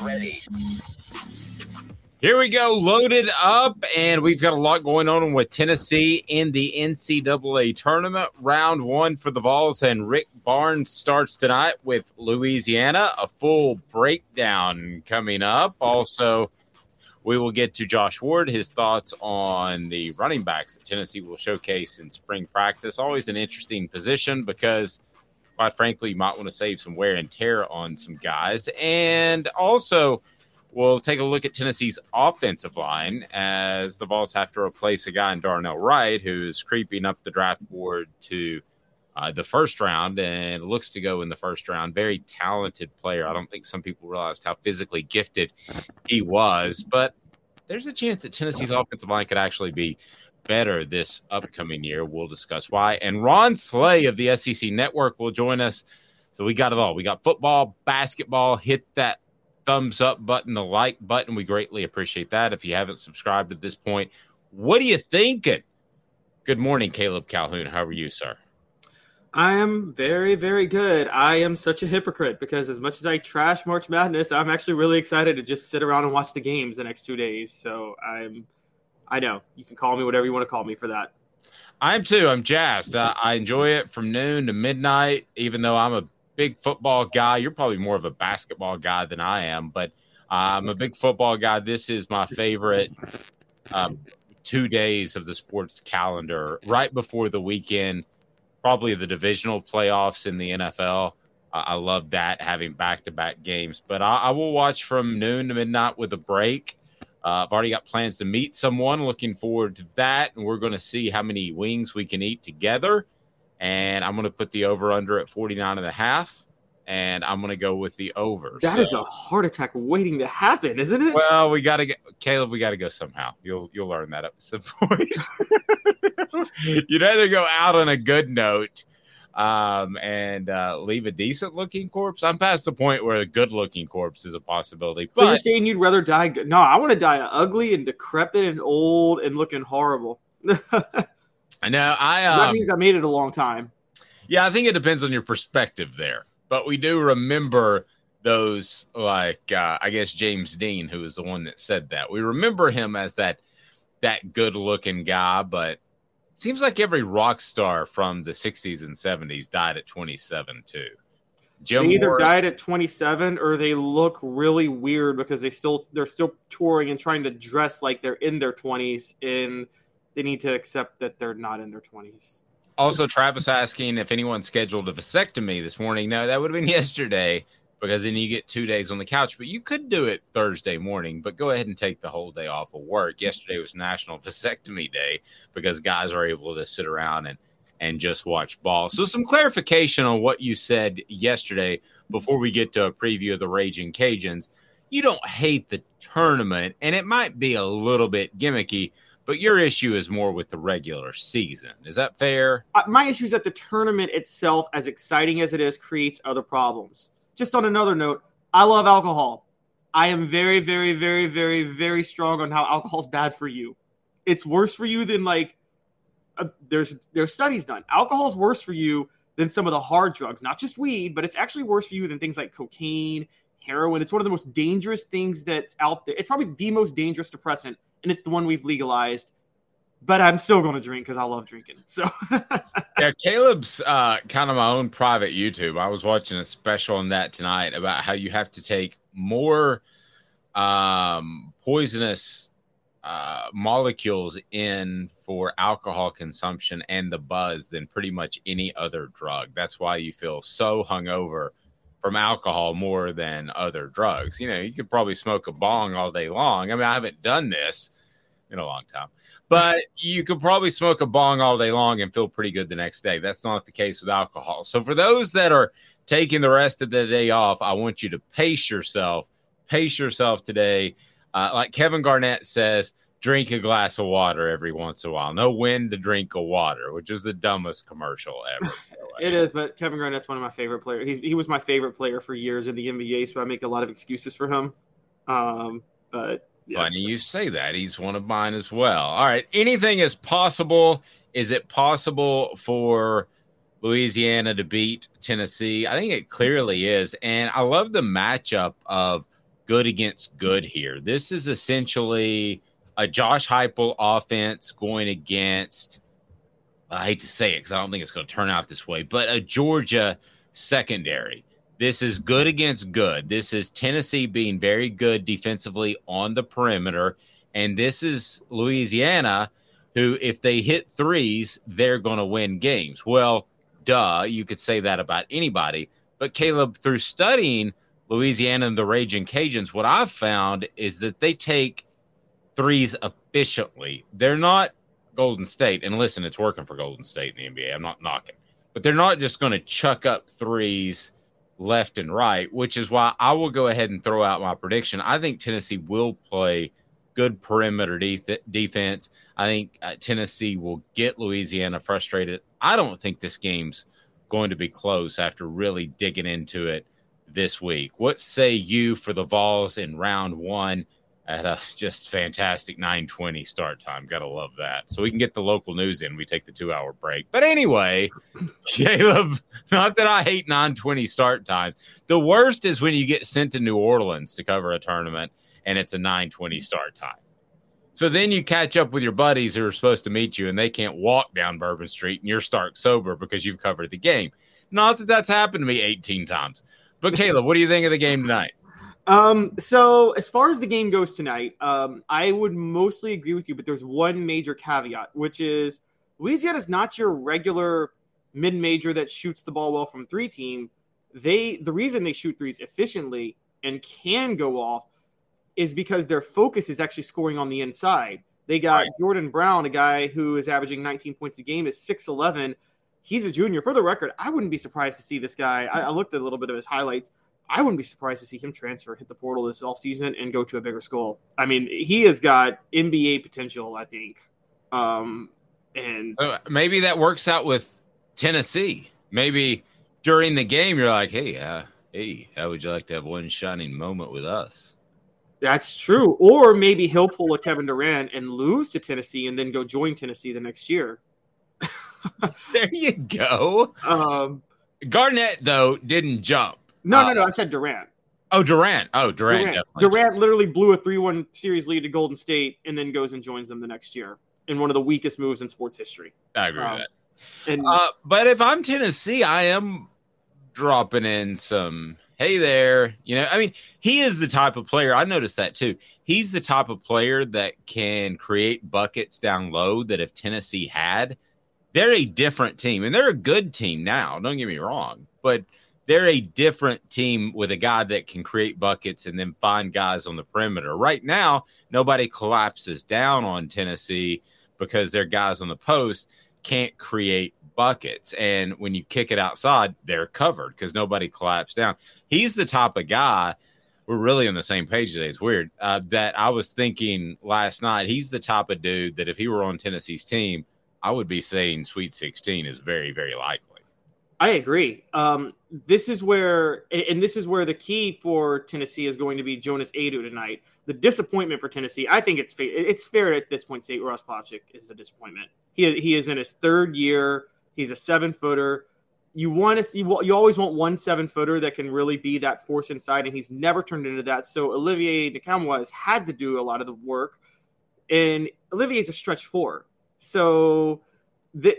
Ready. Here we go, loaded up, and we've got a lot going on with Tennessee in the NCAA tournament. Round one for the Vols, and Rick Barnes starts tonight with Louisiana. A full breakdown coming up. Also, we will get to Josh Ward, his thoughts on the running backs that Tennessee will showcase in spring practice. Always an interesting position because, quite frankly, you might want to save some wear and tear on some guys. And also, we'll take a look at Tennessee's offensive line as the Vols have to replace a guy in Darnell Wright who's creeping up the draft board to uh, the first round and looks to go in the first round. Very talented player. I don't think some people realized how physically gifted he was, but there's a chance that Tennessee's offensive line could actually be better this upcoming year. We'll discuss why. And Ron Slay of the SEC Network will join us. So we got it all. We got football, basketball. Hit that thumbs up button, the like button. We greatly appreciate that. If you haven't subscribed at this point, what are you thinking? Good morning, Caleb Calhoun. How are you, sir? I am very, very good. I am such a hypocrite because as much as I trash March Madness, I'm actually really excited to just sit around and watch the games the next two days. So I'm, I know you can call me whatever you want to call me for that. I'm too. I'm jazzed. Uh, I enjoy it from noon to midnight, even though I'm a big football guy. You're probably more of a basketball guy than I am, but I'm a big football guy. This is my favorite um, two days of the sports calendar right before the weekend probably the divisional playoffs in the NFL. I love that having back to back games, but I, I, will watch from noon to midnight with a break. Uh, I've already got plans to meet someone. Looking forward to that. And we're going to see how many wings we can eat together. And I'm going to put the over under at 49 and a half. And I'm going to go with the over. That so. is a heart attack waiting to happen, isn't it? Well, we got to get Caleb. We got to go somehow. You'll you'll learn that at some point. You'd rather go out on a good note um, and uh, leave a decent looking corpse. I'm past the point where a good looking corpse is a possibility. So you're saying you'd rather die? No, I want to die ugly and decrepit and old and looking horrible. I know. I um, that means I made it a long time. Yeah, I think it depends on your perspective there, but we do remember those like uh, I guess James Dean, who was the one that said that. We remember him as that that good looking guy, but seems like every rock star from the 60s and 70s died at 27 too. Jim they either Morris- died at 27 or they look really weird because they still they're still touring and trying to dress like they're in their 20s and they need to accept that they're not in their 20s. Also, Travis asking if anyone scheduled a vasectomy this morning. No, that would have been yesterday because then you get two days on the couch. But you could do it Thursday morning, but go ahead and take the whole day off of work. Yesterday was National Vasectomy Day because guys are able to sit around and and just watch ball. So some clarification on what you said yesterday before we get to a preview of the Raging Cajuns. You don't hate the tournament, and it might be a little bit gimmicky, but your issue is more with the regular season. Is that fair? Uh, my issue is that the tournament itself, as exciting as it is, creates other problems. Just on another note, I love alcohol. I am very, very, very, very, very strong on how alcohol's bad for you. It's worse for you than like uh, there's there's studies done. Alcohol's worse for you than some of the hard drugs, not just weed, but it's actually worse for you than things like cocaine, heroin. It's one of the most dangerous things that's out there. It's probably the most dangerous depressant, and it's the one we've legalized. But I'm still going to drink because I love drinking. So yeah, Caleb's uh, kind of my own private YouTube. I was watching a special on that tonight about how you have to take more um, poisonous uh, molecules in for alcohol consumption and the buzz than pretty much any other drug. That's why you feel so hungover from alcohol more than other drugs. You know, you could probably smoke a bong all day long. I mean, I haven't done this in a long time, but you could probably smoke a bong all day long and feel pretty good the next day. That's not the case with alcohol. So, for those that are taking the rest of the day off, I want you to pace yourself. Pace yourself today. Uh, like Kevin Garnett says, drink a glass of water every once in a while. Know when to drink a water, which is the dumbest commercial ever. it is, but Kevin Garnett's one of my favorite players. He's, he was my favorite player for years in the NBA, so I make a lot of excuses for him. Um, but Funny you say that. He's one of mine as well. All right. Anything is possible. Is it possible for Louisiana to beat Tennessee? I think it clearly is. And I love the matchup of good against good here. This is essentially a Josh Heupel offense going against. I hate to say it because I don't think it's going to turn out this way, but a Georgia secondary. This is good against good. This is Tennessee being very good defensively on the perimeter. And this is Louisiana, who, if they hit threes, they're going to win games. Well, duh, you could say that about anybody. But Caleb, through studying Louisiana and the Raging Cajuns, what I've found is that they take threes efficiently. They're not Golden State. And listen, it's working for Golden State in the NBA. I'm not knocking, but they're not just going to chuck up threes left and right, which is why I will go ahead and throw out my prediction. I think Tennessee will play good perimeter de- defense. I think uh, Tennessee will get Louisiana frustrated. I don't think this game's going to be close after really digging into it this week. What say you for the Vols in round one? At a just fantastic 920 start time. Gotta love that. So we can get the local news in. We take the two hour break. But anyway, Caleb, not that I hate 920 start times. The worst is when you get sent to New Orleans to cover a tournament and it's a 920 start time. So then you catch up with your buddies who are supposed to meet you and they can't walk down Bourbon Street and you're stark sober because you've covered the game. Not that that's happened to me 18 times. But Caleb, what do you think of the game tonight? Um, so as far as the game goes tonight, um, I would mostly agree with you, but there's one major caveat, which is Louisiana is not your regular mid-major that shoots the ball well from three team. They the reason they shoot threes efficiently and can go off is because their focus is actually scoring on the inside. They got right. Jordan Brown, a guy who is averaging 19 points a game, is 6'11. He's a junior. For the record, I wouldn't be surprised to see this guy. I, I looked at a little bit of his highlights. I wouldn't be surprised to see him transfer, hit the portal this all season, and go to a bigger school. I mean, he has got NBA potential, I think. Um, and so maybe that works out with Tennessee. Maybe during the game, you're like, "Hey, uh, hey, how would you like to have one shining moment with us?" That's true. Or maybe he'll pull a Kevin Durant and lose to Tennessee, and then go join Tennessee the next year. there you go. Um, Garnett though didn't jump. No, no, no. I said Durant. Oh, Durant. Oh, Durant. Durant. Durant literally blew a 3 1 series lead to Golden State and then goes and joins them the next year in one of the weakest moves in sports history. I agree Um, with that. And Uh, but if I'm Tennessee, I am dropping in some. Hey there, you know. I mean, he is the type of player. I noticed that too. He's the type of player that can create buckets down low. That if Tennessee had, they're a different team, and they're a good team now. Don't get me wrong, but they're a different team with a guy that can create buckets and then find guys on the perimeter. Right now, nobody collapses down on Tennessee because their guys on the post can't create buckets. And when you kick it outside, they're covered because nobody collapsed down. He's the type of guy. We're really on the same page today. It's weird uh, that I was thinking last night. He's the type of dude that if he were on Tennessee's team, I would be saying Sweet 16 is very, very likely. I agree. Um, this is where, and this is where the key for Tennessee is going to be Jonas Aidoo tonight. The disappointment for Tennessee, I think it's fair. It's fair at this point. Say Ross Plavsic is a disappointment. He he is in his third year. He's a seven footer. You want to see. You always want one seven footer that can really be that force inside, and he's never turned into that. So Olivier Nkamhoua has had to do a lot of the work, and Olivier's a stretch four. So the,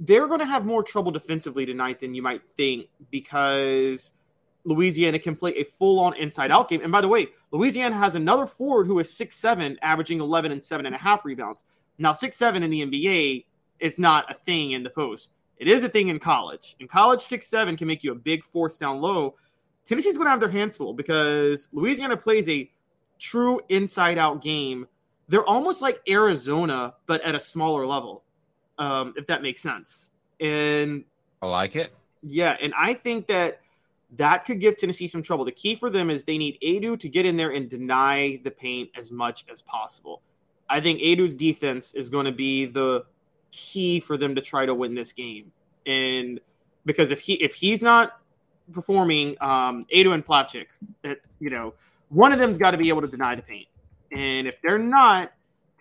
they're going to have more trouble defensively tonight than you might think because Louisiana can play a full on inside out game. And by the way, Louisiana has another forward who is six seven, averaging 11 and seven and a half rebounds. Now, six seven in the NBA is not a thing in the post. It is a thing in college. In college, six seven can make you a big force down low. Tennessee's going to have their hands full because Louisiana plays a true inside out game. They're almost like Arizona, but at a smaller level, um, if that makes sense. And I like it. yeah, and I think that that could give Tennessee some trouble. The key for them is they need Aidoo to get in there and deny the paint as much as possible. I think Aidoo's defense is going to be the key for them to try to win this game. And because if he if he's not performing, um, Aidoo and Plavsic, that you know, one of them's got to be able to deny the paint. And if they're not,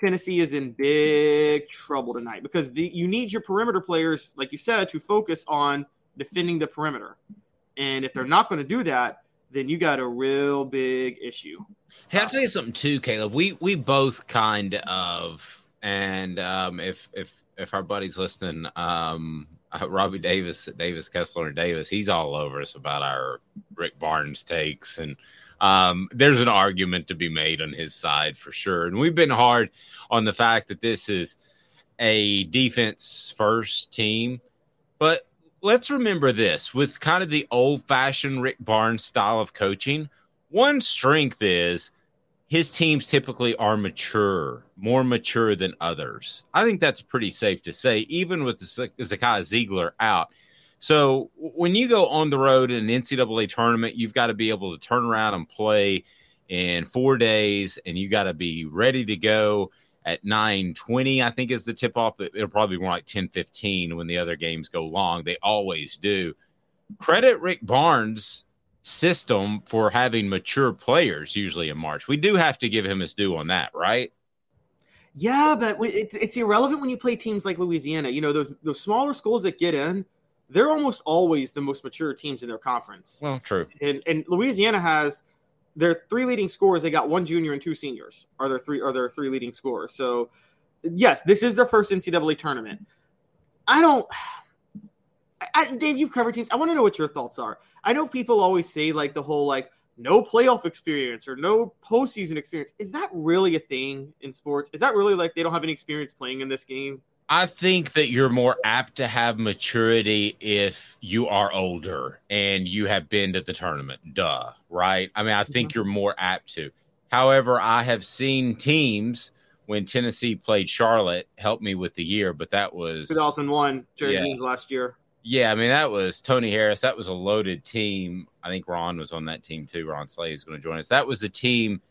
Tennessee is in big trouble tonight because the, you need your perimeter players, like you said, to focus on defending the perimeter. And if they're not going to do that, then you got a real big issue. Hey, I'll tell you something too, Caleb. We we both kind of, and um, if if if our buddy's listening, um, uh, Robbie Davis, Davis Kessler, and Davis, he's all over us about our Rick Barnes takes, and um, there's an argument to be made on his side for sure. And we've been hard on the fact that this is a defense first team, but let's remember this with kind of the old fashioned Rick Barnes style of coaching. One strength is his teams typically are mature, more mature than others. I think that's pretty safe to say, even with Zakai Zeigler out. So when you go on the road in an NCAA tournament, you've got to be able to turn around and play in four days, and you got to be ready to go at 9:20. I think is the tip off. It'll probably be more like 10:15 when the other games go long. They always do. Credit Rick Barnes system for having mature players usually in March. We do have to give him his due on that, right? Yeah, but it's irrelevant when you play teams like Louisiana. You know those those smaller schools that get in, they're almost always the most mature teams in their conference. Well, true. And and Louisiana has their three leading scorers. They got one junior and two seniors. Are their three are their three leading scorers? So yes, this is their first NCAA tournament. I don't. I, Dave, you've covered teams. I want to know what your thoughts are. I know people always say like the whole like no playoff experience or no postseason experience. Is that really a thing in sports? Is that really like they don't have any experience playing in this game? I think that you're more apt to have maturity if you are older and you have been to the tournament. Duh, right? I mean, I think mm-hmm. you're more apt to. However, I have seen teams when Tennessee played Charlotte help me with the year, but that was 2001, Jerry yeah. Dean's last year. Yeah, I mean that was Tony Harris. That was a loaded team. I think Ron was on that team too. Ron Slay is going to join us. That was a team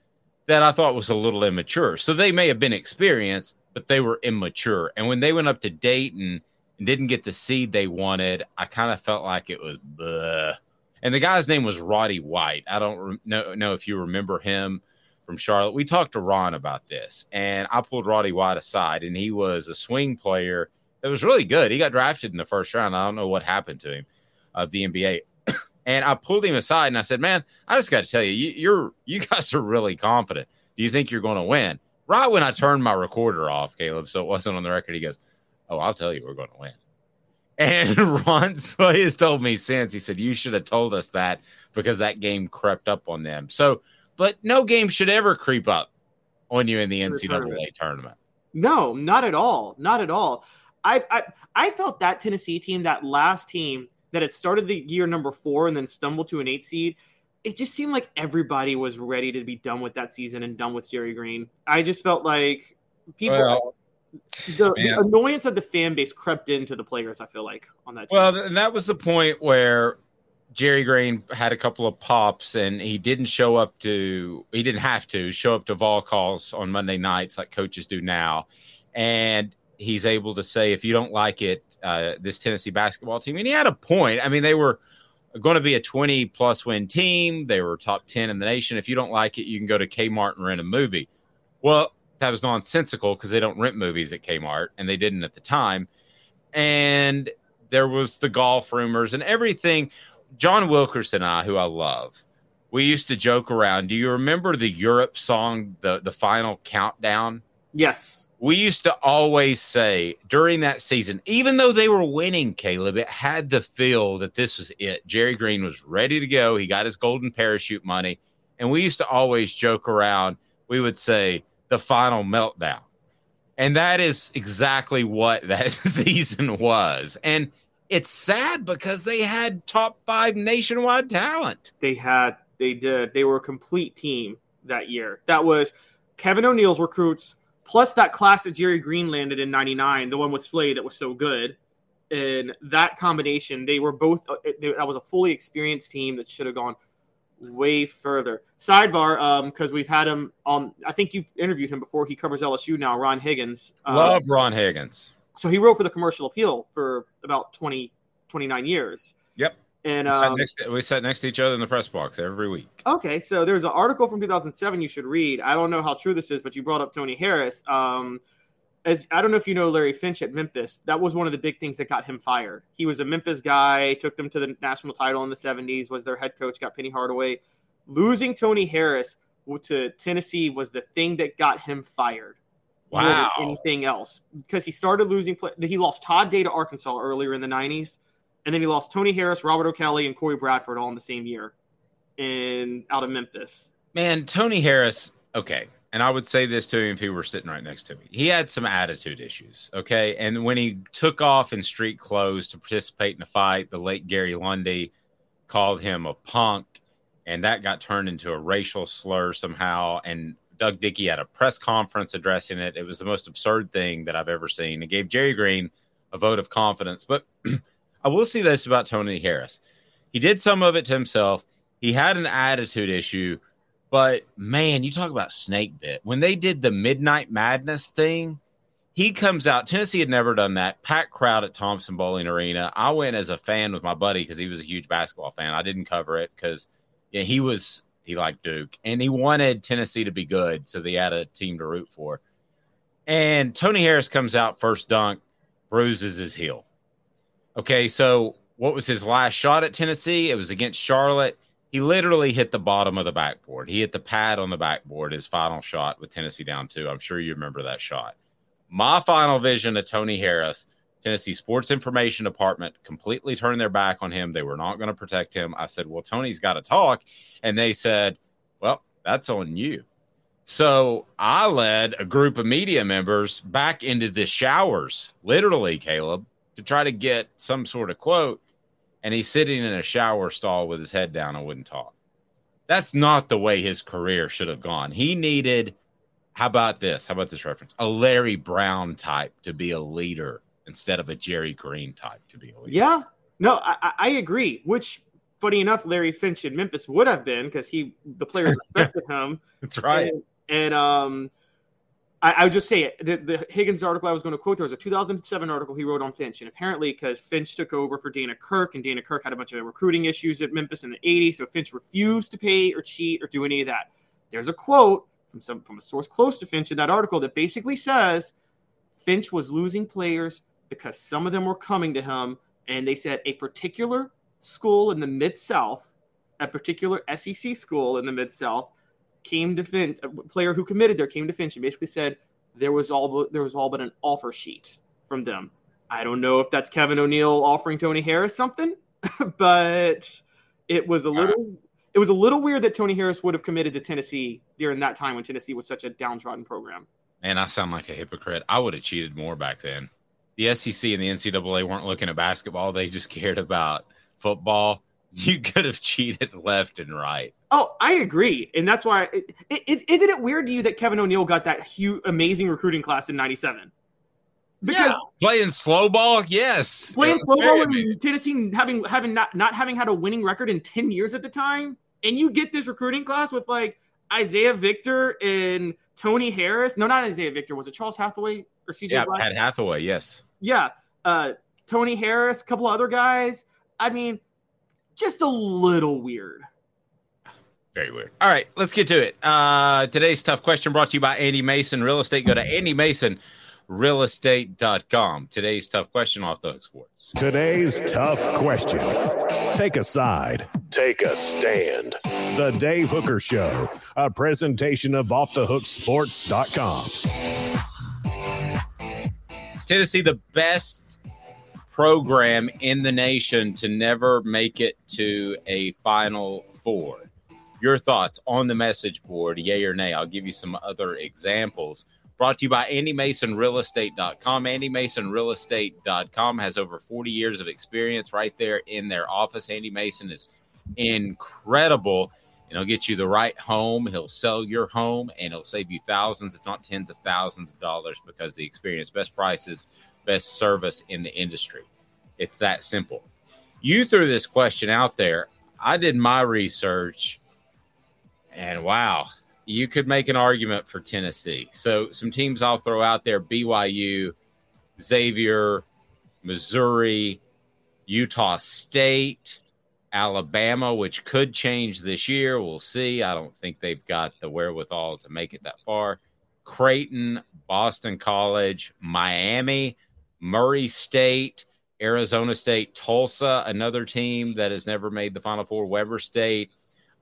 that I thought was a little immature. So they may have been experienced, but they were immature. And when they went up to Dayton and didn't get the seed they wanted, I kind of felt like it was. Bleh. And the guy's name was Roddy White. I don't re- know, know if you remember him from Charlotte. We talked to Ron about this, and I pulled Roddy White aside, and he was a swing player it was really good. He got drafted in the first round. I don't know what happened to him of the NBA. And I pulled him aside and I said, "Man, I just got to tell you, you, you're you guys are really confident. Do you think you're going to win?" Right when I turned my recorder off, Caleb, so it wasn't on the record, he goes, "Oh, I'll tell you, we're going to win." And Ron Slay has told me since he said you should have told us that because that game crept up on them. So, but no game should ever creep up on you in the NCAA tournament. tournament. No, not at all. Not at all. I, I I thought that Tennessee team, that last team that it started the year number four and then stumbled to an eight seed, it just seemed like everybody was ready to be done with that season and done with Jerry Green. I just felt like people. Well, the, the annoyance of the fan base crept into the players. I feel like on that. Team. Well, and that was the point where Jerry Green had a couple of pops, and he didn't show up to. He didn't have to show up to vol calls on Monday nights like coaches do now, and he's able to say, if you don't like it, uh, this Tennessee basketball team, and he had a point. I mean, they were going to be a 20 plus win team. They were top 10 in the nation. If you don't like it, you can go to Kmart and rent a movie. Well, that was nonsensical because they don't rent movies at Kmart, and they didn't at the time. And there was the golf rumors and everything. John Wilkerson and I, who I love, we used to joke around. Do you remember the Europe song, the the final countdown? Yes. We used to always say during that season, even though they were winning, Caleb, it had the feel that this was it. Jerry Green was ready to go. He got his golden parachute money. And we used to always joke around. We would say the final meltdown. And that is exactly what that season was. And it's sad because they had top five nationwide talent. They had, they did. They were a complete team that year. That was Kevin O'Neill's recruits, plus that class that Jerry Green landed in 99, the one with Slay that was so good. And that combination, they were both, uh, they, that was a fully experienced team that should have gone way further. Sidebar, because um, we've had him on, I think you've interviewed him before. He covers LSU now, Ron Higgins. Uh, Love Ron Higgins. So he wrote for the commercial appeal for about 20, 29 years. Yep. And we, um, sat next to, we sat next to each other in the press box every week. Okay, so there's an article from 2007 you should read. I don't know how true this is, but you brought up Tony Harris. Um, as I don't know if you know Larry Finch at Memphis. That was one of the big things that got him fired. He was a Memphis guy, took them to the national title in the 70s, was their head coach, got Penny Hardaway. Losing Tony Harris to Tennessee was the thing that got him fired. Wow. anything else because he started losing. Play, he lost Todd Day to Arkansas earlier in the 90s, and then he lost Tony Harris, Robert O'Kelley, and Corey Bradford all in the same year, in out of Memphis. Man, Tony Harris. Okay, and I would say this to him if he were sitting right next to me. He had some attitude issues. Okay, and when he took off in street clothes to participate in a fight, the late Gary Lundy called him a punk, and that got turned into a racial slur somehow. And Doug Dickey had a press conference addressing it. It was the most absurd thing that I've ever seen. It gave Jerry Green a vote of confidence. But I will say this about Tony Harris. He did some of it to himself. He had an attitude issue, but man, you talk about snake bit. When they did the Midnight Madness thing, he comes out. Tennessee had never done that. Packed crowd at Thompson-Boling Arena. I went as a fan with my buddy because he was a huge basketball fan. I didn't cover it because yeah, he was he liked Duke and he wanted Tennessee to be good, so they had a team to root for. And Tony Harris comes out first dunk, bruises his heel. Okay, so what was his last shot at Tennessee? It was against Charlotte. He literally hit the bottom of the backboard. He hit the pad on the backboard, his final shot with Tennessee down two. I'm sure you remember that shot. My final vision of Tony Harris, Tennessee Sports Information Department completely turned their back on him. They were not going to protect him. I said, Well, Tony's got to talk. And they said, Well, that's on you. So I led a group of media members back into the showers, literally, Caleb, to try to get some sort of quote. And he's sitting in a shower stall with his head down and wouldn't talk. That's not the way his career should have gone. He needed, how about this? How about this reference? A Larry Brown type to be a leader instead of a Jerry Green type to be a leader. Yeah, no, I, I agree. Which, funny enough, Larry Finch in Memphis would have been because he the players respected him. That's right. And, and um, I, I would just say it. The, the Higgins article I was going to quote there was a 2007 article he wrote on Finch, and apparently because Finch took over for Dana Kirk, and Dana Kirk had a bunch of recruiting issues at Memphis in the 80s, so Finch refused to pay or cheat or do any of that. There's a quote from some from a source close to Finch in that article that basically says Finch was losing players because some of them were coming to him, and they said a particular school in the Mid South, a particular SEC school in the Mid South, came to Finch. A player who committed there came to Finch and basically said there was all there was all but an offer sheet from them. I don't know if that's Kevin O'Neill offering Tony Harris something, but it was a little it was a little weird that Tony Harris would have committed to Tennessee during that time when Tennessee was such a downtrodden program. Man, I sound like a hypocrite. I would have cheated more back then. The SEC and the NCAA weren't looking at basketball; they just cared about football. You could have cheated left and right. Oh, I agree, and that's why. It, it, is, isn't it weird to you that Kevin O'Neill got that huge, amazing recruiting class in '97? yeah, playing slow ball, yes. Playing slow ball in Tennessee, having having not not having had a winning record in ten years at the time, and you get this recruiting class with like Isaiah Victor and Tony Harris. No, not Isaiah Victor. Was it Charles Hathaway or CJ? Yeah, Black? had Hathaway. Yes. Yeah, uh, Tony Harris, a couple other guys. I mean, just a little weird. Very weird. All right, let's get to it. Uh, today's tough question brought to you by Andy Mason Real Estate. Go to Andy Mason realestate.com. Today's tough question off the hook sports. Today's tough question. Take a side. Take a stand. The Dave Hooker Show, a presentation of off the hook offthehooksports.com. Is Tennessee the best program in the nation to never make it to a Final Four? Your thoughts on the message board, yay or nay? I'll give you some other examples. Brought to you by Andy Mason Realestate.com. Andy Mason Realestate.com has over 40 years of experience right there in their office. Andy Mason is incredible and he'll get you the right home. He'll sell your home and he'll save you thousands, if not tens of thousands of dollars because the experience, best prices, best service in the industry. It's that simple. You threw this question out there. I did my research and wow, you could make an argument for Tennessee. So, some teams I'll throw out there BYU, Xavier, Missouri, Utah State, Alabama, which could change this year. We'll see. I don't think they've got the wherewithal to make it that far. Creighton, Boston College, Miami, Murray State, Arizona State, Tulsa, another team that has never made the Final Four, Weber State,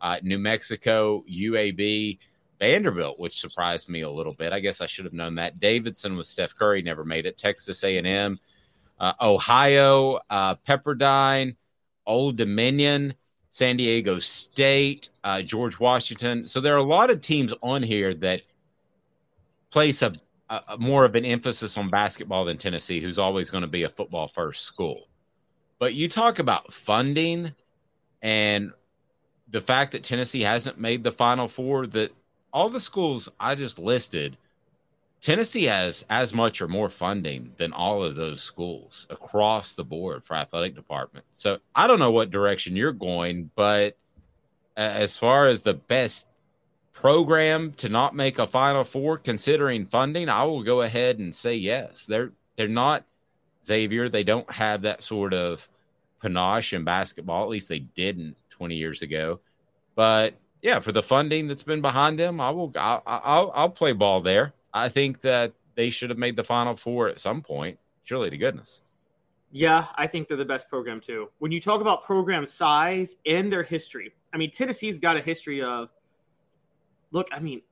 uh, New Mexico, UAB, Vanderbilt, which surprised me a little bit. I guess I should have known that. Davidson with Steph Curry never made it. Texas A&M, uh, Ohio, uh, Pepperdine, Old Dominion, San Diego State, uh, George Washington. So there are a lot of teams on here that place a, a more of an emphasis on basketball than Tennessee, who's always going to be a football first school. But you talk about funding and the fact that Tennessee hasn't made the Final Four, that all the schools I just listed, Tennessee has as much or more funding than all of those schools across the board for athletic department. So I don't know what direction you're going, but as far as the best program to not make a Final Four, considering funding, I will go ahead and say yes. They're they're not Xavier. They don't have that sort of panache in basketball. At least they didn't 20 years ago. But yeah, for the funding that's been behind them, I will I'll, I'll, I'll play ball there. I think that they should have made the Final Four at some point. Surely to goodness. Yeah, I think they're the best program too. When you talk about program size and their history, I mean Tennessee's got a history of. Look, I mean,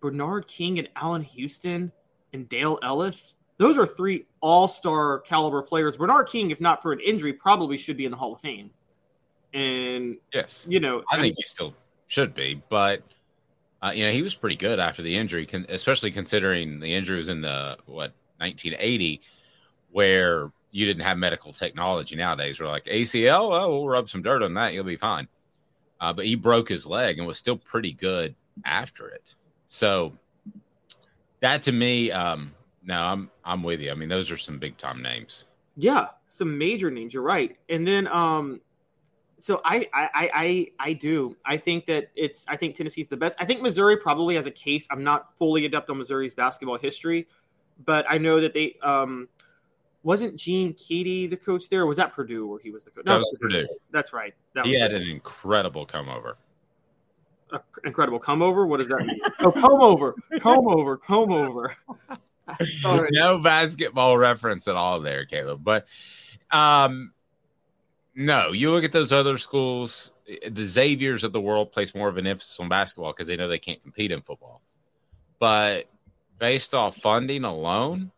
Bernard King and Allan Houston and Dale Ellis. Those are three all-star caliber players. Bernard King, if not for an injury, probably should be in the Hall of Fame. And yes, you know, I, I think mean, he still should be, but uh, you know, he was pretty good after the injury, con- especially considering the injury was in the what 1980, where you didn't have medical technology nowadays. We're like ACL, oh, we'll rub some dirt on that, you'll be fine. Uh, but he broke his leg and was still pretty good after it. So that to me, um, no, I'm I'm with you. I mean, those are some big time names. Yeah, some major names. You're right. And then um, so I, I I I do. I think that it's I think Tennessee's the best. I think Missouri probably has a case. I'm not fully adept on Missouri's basketball history, but I know that they um wasn't Gene Keady the coach there? was that Purdue where he was the coach? That, was Purdue. That's right. That he had an incredible come over. A, incredible come over. What does that mean? oh, come over, come over, come over. no basketball reference at all there, Caleb. But um, No, you look at those other schools, the Xaviers of the world place more of an emphasis on basketball because they know they can't compete in football. But based off funding alone,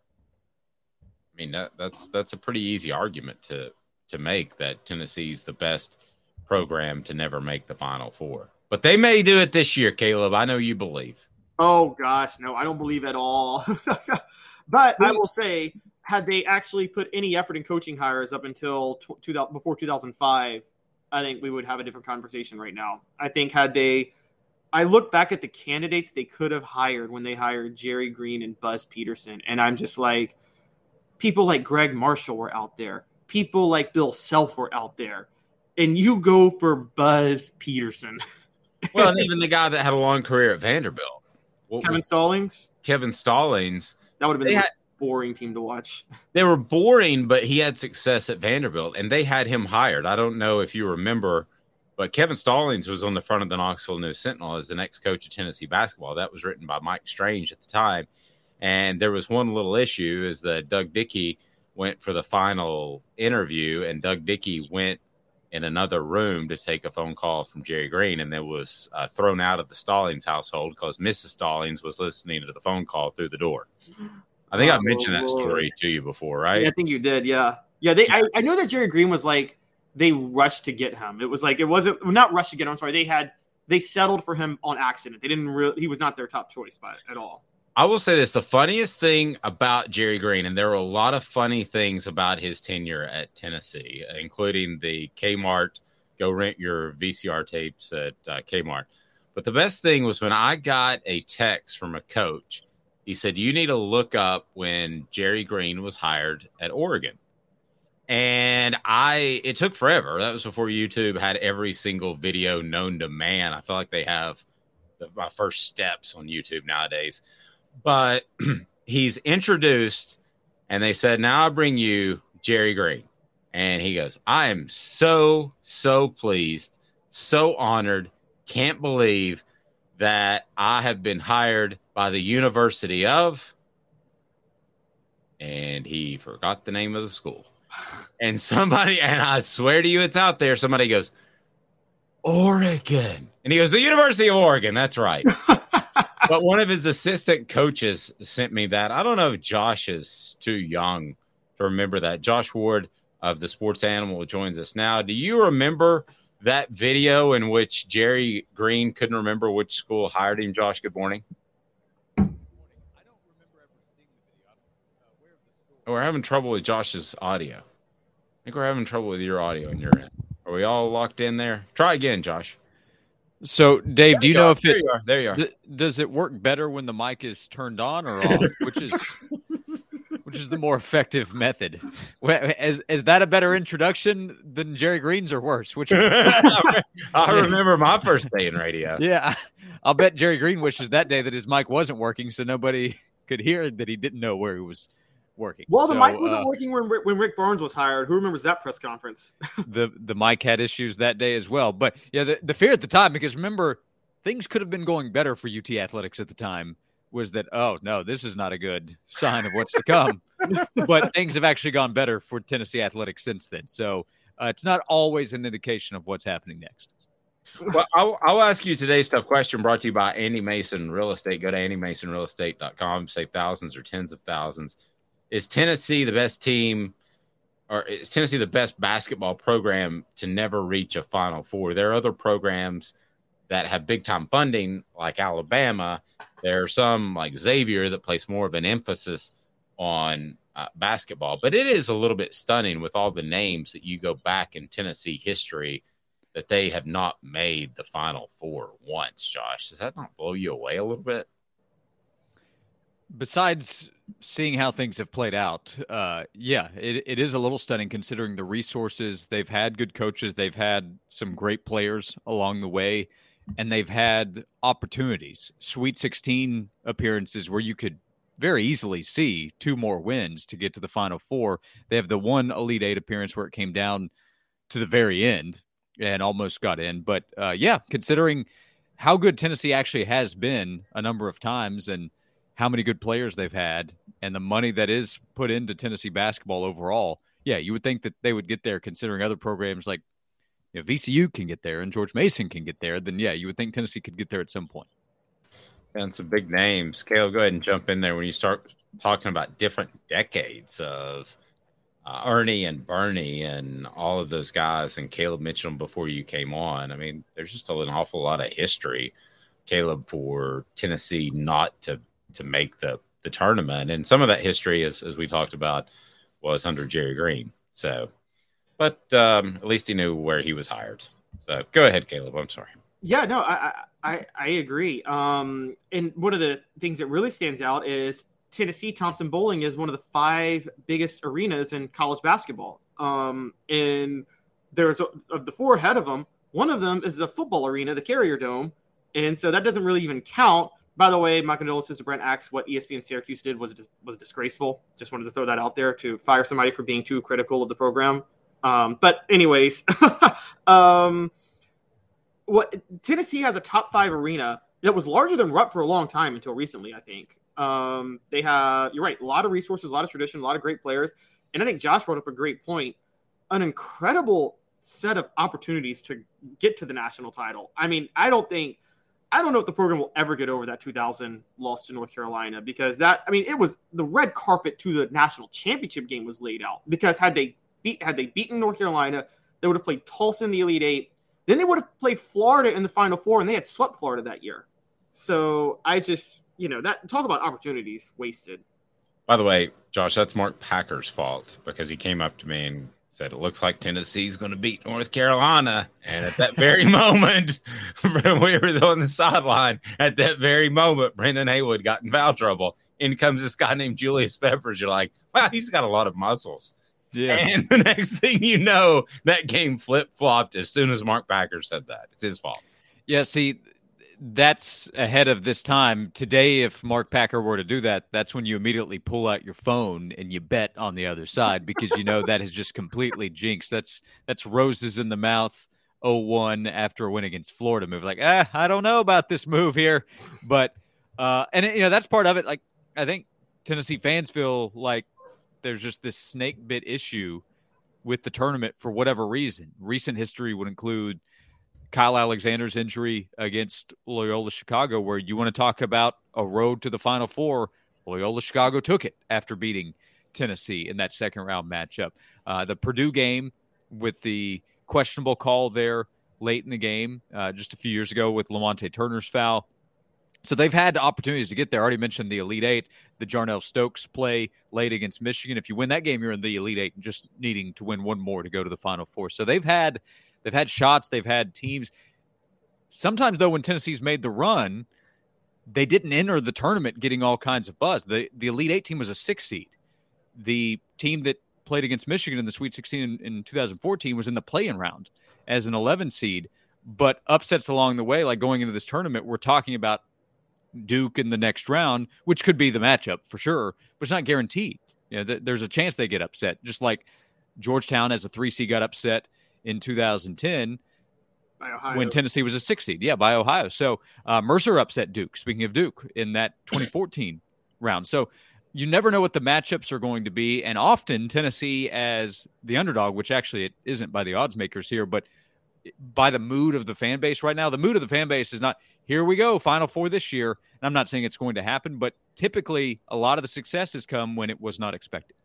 I mean that, that's that's a pretty easy argument to to make that Tennessee's the best program to never make the Final Four. But they may do it this year, Caleb. I know you believe. Oh gosh, no, I don't believe at all. but I will say, had they actually put any effort in coaching hires up until tw- 2000, before 2005, I think we would have a different conversation right now. I think had they, I look back at the candidates they could have hired when they hired Jerry Green and Buzz Peterson, and I'm just like, people like Gregg Marshall were out there, people like Bill Self were out there, and you go for Buzz Peterson. Well, and even the guy that had a long career at Vanderbilt, Kevin was- Stallings, Kevin Stallings. that would have been a had- boring team to watch. They were boring, but he had success at Vanderbilt, and they had him hired. I don't know if you remember, but Kevin Stallings was on the front of the Knoxville News Sentinel as the next coach of Tennessee basketball. That was written by Mike Strange at the time, and there was one little issue: is that Doug Dickey went for the final interview, and Doug Dickey went in another room to take a phone call from Jerry Green, and then was uh, thrown out of the Stallings household because Mrs. Stallings was listening to the phone call through the door. I think Oh, I've mentioned that story to you before, right? Yeah, I think you did. Yeah, yeah. They, I, I know that Jerry Green was like they rushed to get him. It was like it wasn't not rushed to get him. I'm sorry. They had they settled for him on accident. They didn't really. He was not their top choice by at all. I will say this: the funniest thing about Jerry Green, and there were a lot of funny things about his tenure at Tennessee, including the Kmart go rent your VCR tapes at uh, Kmart. But the best thing was when I got a text from a coach. He said, "You need to look up when Jerry Green was hired at Oregon." And I, it took forever. That was before YouTube had every single video known to man. I feel like they have the, my first steps on YouTube nowadays but he's introduced and they said now i bring you jerry green. And he goes i am so so pleased so honored can't believe that i have been hired by the university of and he forgot the name of the school. And somebody and i swear to you it's out there. Somebody goes oregon. And he goes the university of oregon that's right but one of his assistant coaches sent me that. I don't know if Josh is too young to remember that. Josh Ward of the Sports Animal joins us now. Do you remember that video in which Jerry Green couldn't remember which school hired him? Josh, good morning. Oh, we're having trouble with Josh's audio. I think we're having trouble with your audio in your end. Are we all locked in there? Try again, Josh. So, Dave, do you There know are. if there it you are? There you are. th- does it work better when the mic is turned on or off? Which is which is the more effective method? Is is that a better introduction than Jerry Green's or worse? Which I remember my first day in radio. yeah, I'll bet Jerry Green wishes that day that his mic wasn't working, so nobody could hear that he didn't know where he was working. Well, the So, mic wasn't uh, working when Rick, when Rick Barnes was hired. Who remembers that press conference? the the mic had issues that day as well. But yeah, the, the fear at the time, because remember, things could have been going better for UT athletics at the time, was that oh no, this is not a good sign of what's to come. but things have actually gone better for Tennessee athletics since then. So uh, it's not always an indication of what's happening next. Well, I'll, I'll ask you today's tough question brought to you by Andy Mason Real Estate. Go to andymasonrealestate.com, save thousands or tens of thousands. Is Tennessee the best team, or is Tennessee the best basketball program to never reach a Final Four? There are other programs that have big time funding, like Alabama. There are some like Xavier that place more of an emphasis on uh, basketball, but it is a little bit stunning with all the names that you go back in Tennessee history that they have not made the final four once, Josh. Does that not blow you away a little bit? Besides seeing how things have played out, uh, yeah, it, it is a little stunning considering the resources. They've had good coaches, they've had some great players along the way, and they've had opportunities, Sweet 16 appearances where you could very easily see two more wins to get to the Final Four. They have the one Elite Eight appearance where it came down to the very end and almost got in. But uh, yeah, considering how good Tennessee actually has been a number of times and how many good players they've had and the money that is put into Tennessee basketball overall, yeah, you would think that they would get there considering other programs like know, VCU can get there and George Mason can get there. Then, yeah, you would think Tennessee could get there at some point. And some big names. Caleb, go ahead and jump in there when you start talking about different decades of uh, Ernie and Bernie and all of those guys. And Caleb mentioned them before you came on. I mean, there's just an awful lot of history, Caleb, for Tennessee not to to make the the tournament. And some of that history, as as we talked about, was under Jerry Green. So, but um, at least he knew where he was hired. So go ahead, Caleb. I'm sorry. Yeah, no, I I, I agree. Um, and one of the things that really stands out is Tennessee Thompson-Boling is one of the five biggest arenas in college basketball. Um, and there's of the four ahead of them, one of them is a football arena, the Carrier Dome, and so that doesn't really even count. By the way, my condolences to Brent Axe. What ESPN Syracuse did was was disgraceful. Just wanted to throw that out there to fire somebody for being too critical of the program. Um, but anyways, um, what Tennessee has a top five arena that was larger than Rupp for a long time until recently. I think um, they have. You're right. A lot of resources, a lot of tradition, a lot of great players, and I think Josh brought up a great point. An incredible set of opportunities to get to the national title. I mean, I don't think I don't know if the program will ever get over that 2000 loss to North Carolina because that I mean it was the red carpet to the national championship game was laid out because had they beat had they beaten North Carolina they would have played Tulsa in the Elite Eight then they would have played Florida in the Final Four and they had swept Florida that year so I just you know that talk about opportunities wasted. By the way, Josh, that's Mark Packer's fault because he came up to me and said it looks like Tennessee's going to beat North Carolina. And at that very moment, we were on the sideline. At that very moment, Brendan Haywood got in foul trouble. In comes this guy named Julius Peppers. You're like, wow, he's got a lot of muscles. Yeah. And the next thing you know, that game flip flopped as soon as Mark Packer said that. It's his fault. Yeah. See, that's ahead of this time. Today, if Mark Packer were to do that, that's when you immediately pull out your phone and you bet on the other side because you know that has just completely jinxed. That's that's roses in the mouth. 0-1 after a win against Florida move. Like, ah, I don't know about this move here, but uh, and you know that's part of it. Like, I think Tennessee fans feel like there's just this snake bit issue with the tournament for whatever reason. Recent history would include Kyle Alexander's injury against Loyola Chicago, where you want to talk about a road to the Final Four. Loyola Chicago took it after beating Tennessee in that second round matchup. Uh, the Purdue game with the questionable call there late in the game uh, just a few years ago with Lamonte Turner's foul. So they've had opportunities to get there. I already mentioned the Elite Eight, the Jarnell Stokes play late against Michigan. If you win that game, you're in the Elite Eight and just needing to win one more to go to the Final Four. So they've had They've had shots, they've had teams. Sometimes, though, when Tennessee's made the run, they didn't enter the tournament getting all kinds of buzz. The the Elite Eight team was a six seed. The team that played against Michigan in the Sweet 16 in, in 2014 was in the play-in round as an 11 seed. But upsets along the way, like going into this tournament, we're talking about Duke in the next round, which could be the matchup for sure, but it's not guaranteed. You know, th- there's a chance they get upset, just like Georgetown as a three seed got upset in 2010 when Tennessee was a six seed. Yeah, by Ohio. So uh, Mercer upset Duke. Speaking of Duke, in that 2014 round. So you never know what the matchups are going to be, and often Tennessee as the underdog, which actually it isn't by the odds makers here, but by the mood of the fan base right now. The mood of the fan base is not here we go, Final Four this year. And I'm not saying it's going to happen, but typically a lot of the successes come when it was not expected.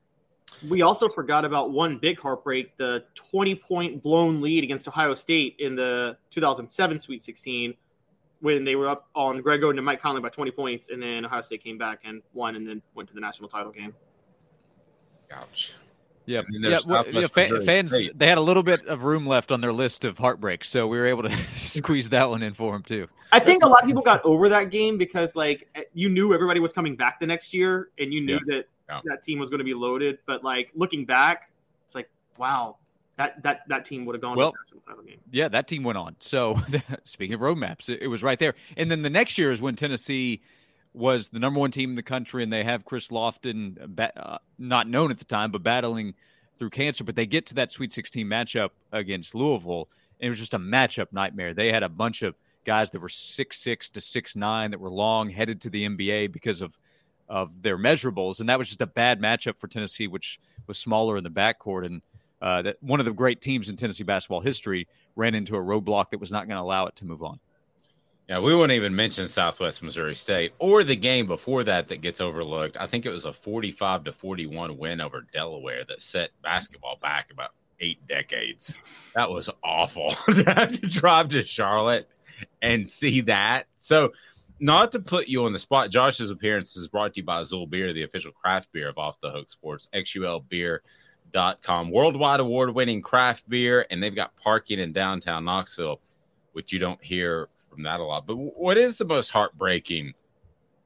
We also forgot about one big heartbreak the 20 point blown lead against Ohio State in the 2007 Sweet 16 when they were up on Greg Oden and Mike Conley by 20 points, and then Ohio State came back and won and then went to the national title game. Ouch. Yeah, I mean, yeah, well, yeah fans State. they had a little bit of room left on their list of heartbreaks, so we were able to squeeze that one in for them too. I think a lot of people got over that game because like you knew everybody was coming back the next year, and you knew yeah. that yeah. that team was going to be loaded. But like looking back, it's like wow, that that that team would have gone well, to the national title game. Yeah, that team went on. So speaking of roadmaps, it, it was right there. And then the next year is when Tennessee was the number one team in the country, and they have Chris Lofton, uh, not known at the time, but battling through cancer. But they get to that Sweet 16 matchup against Louisville, and it was just a matchup nightmare. They had a bunch of guys that were six six to six nine that were long, headed to the NBA because of of their measurables, and that was just a bad matchup for Tennessee, which was smaller in the backcourt. And uh, that one of the great teams in Tennessee basketball history ran into a roadblock that was not going to allow it to move on. Yeah, we wouldn't even mention Southwest Missouri State or the game before that that gets overlooked. I think it was a 45 to 41 win over Delaware that set basketball back about eight decades. That was awful to have to drive to Charlotte and see that. So, not to put you on the spot, Josh's appearance is brought to you by Xul Beer, the official craft beer of Off the Hook Sports, xulbeer.com. Worldwide award winning craft beer, and they've got parking in downtown Knoxville, which you don't hear from that a lot. But what is the most heartbreaking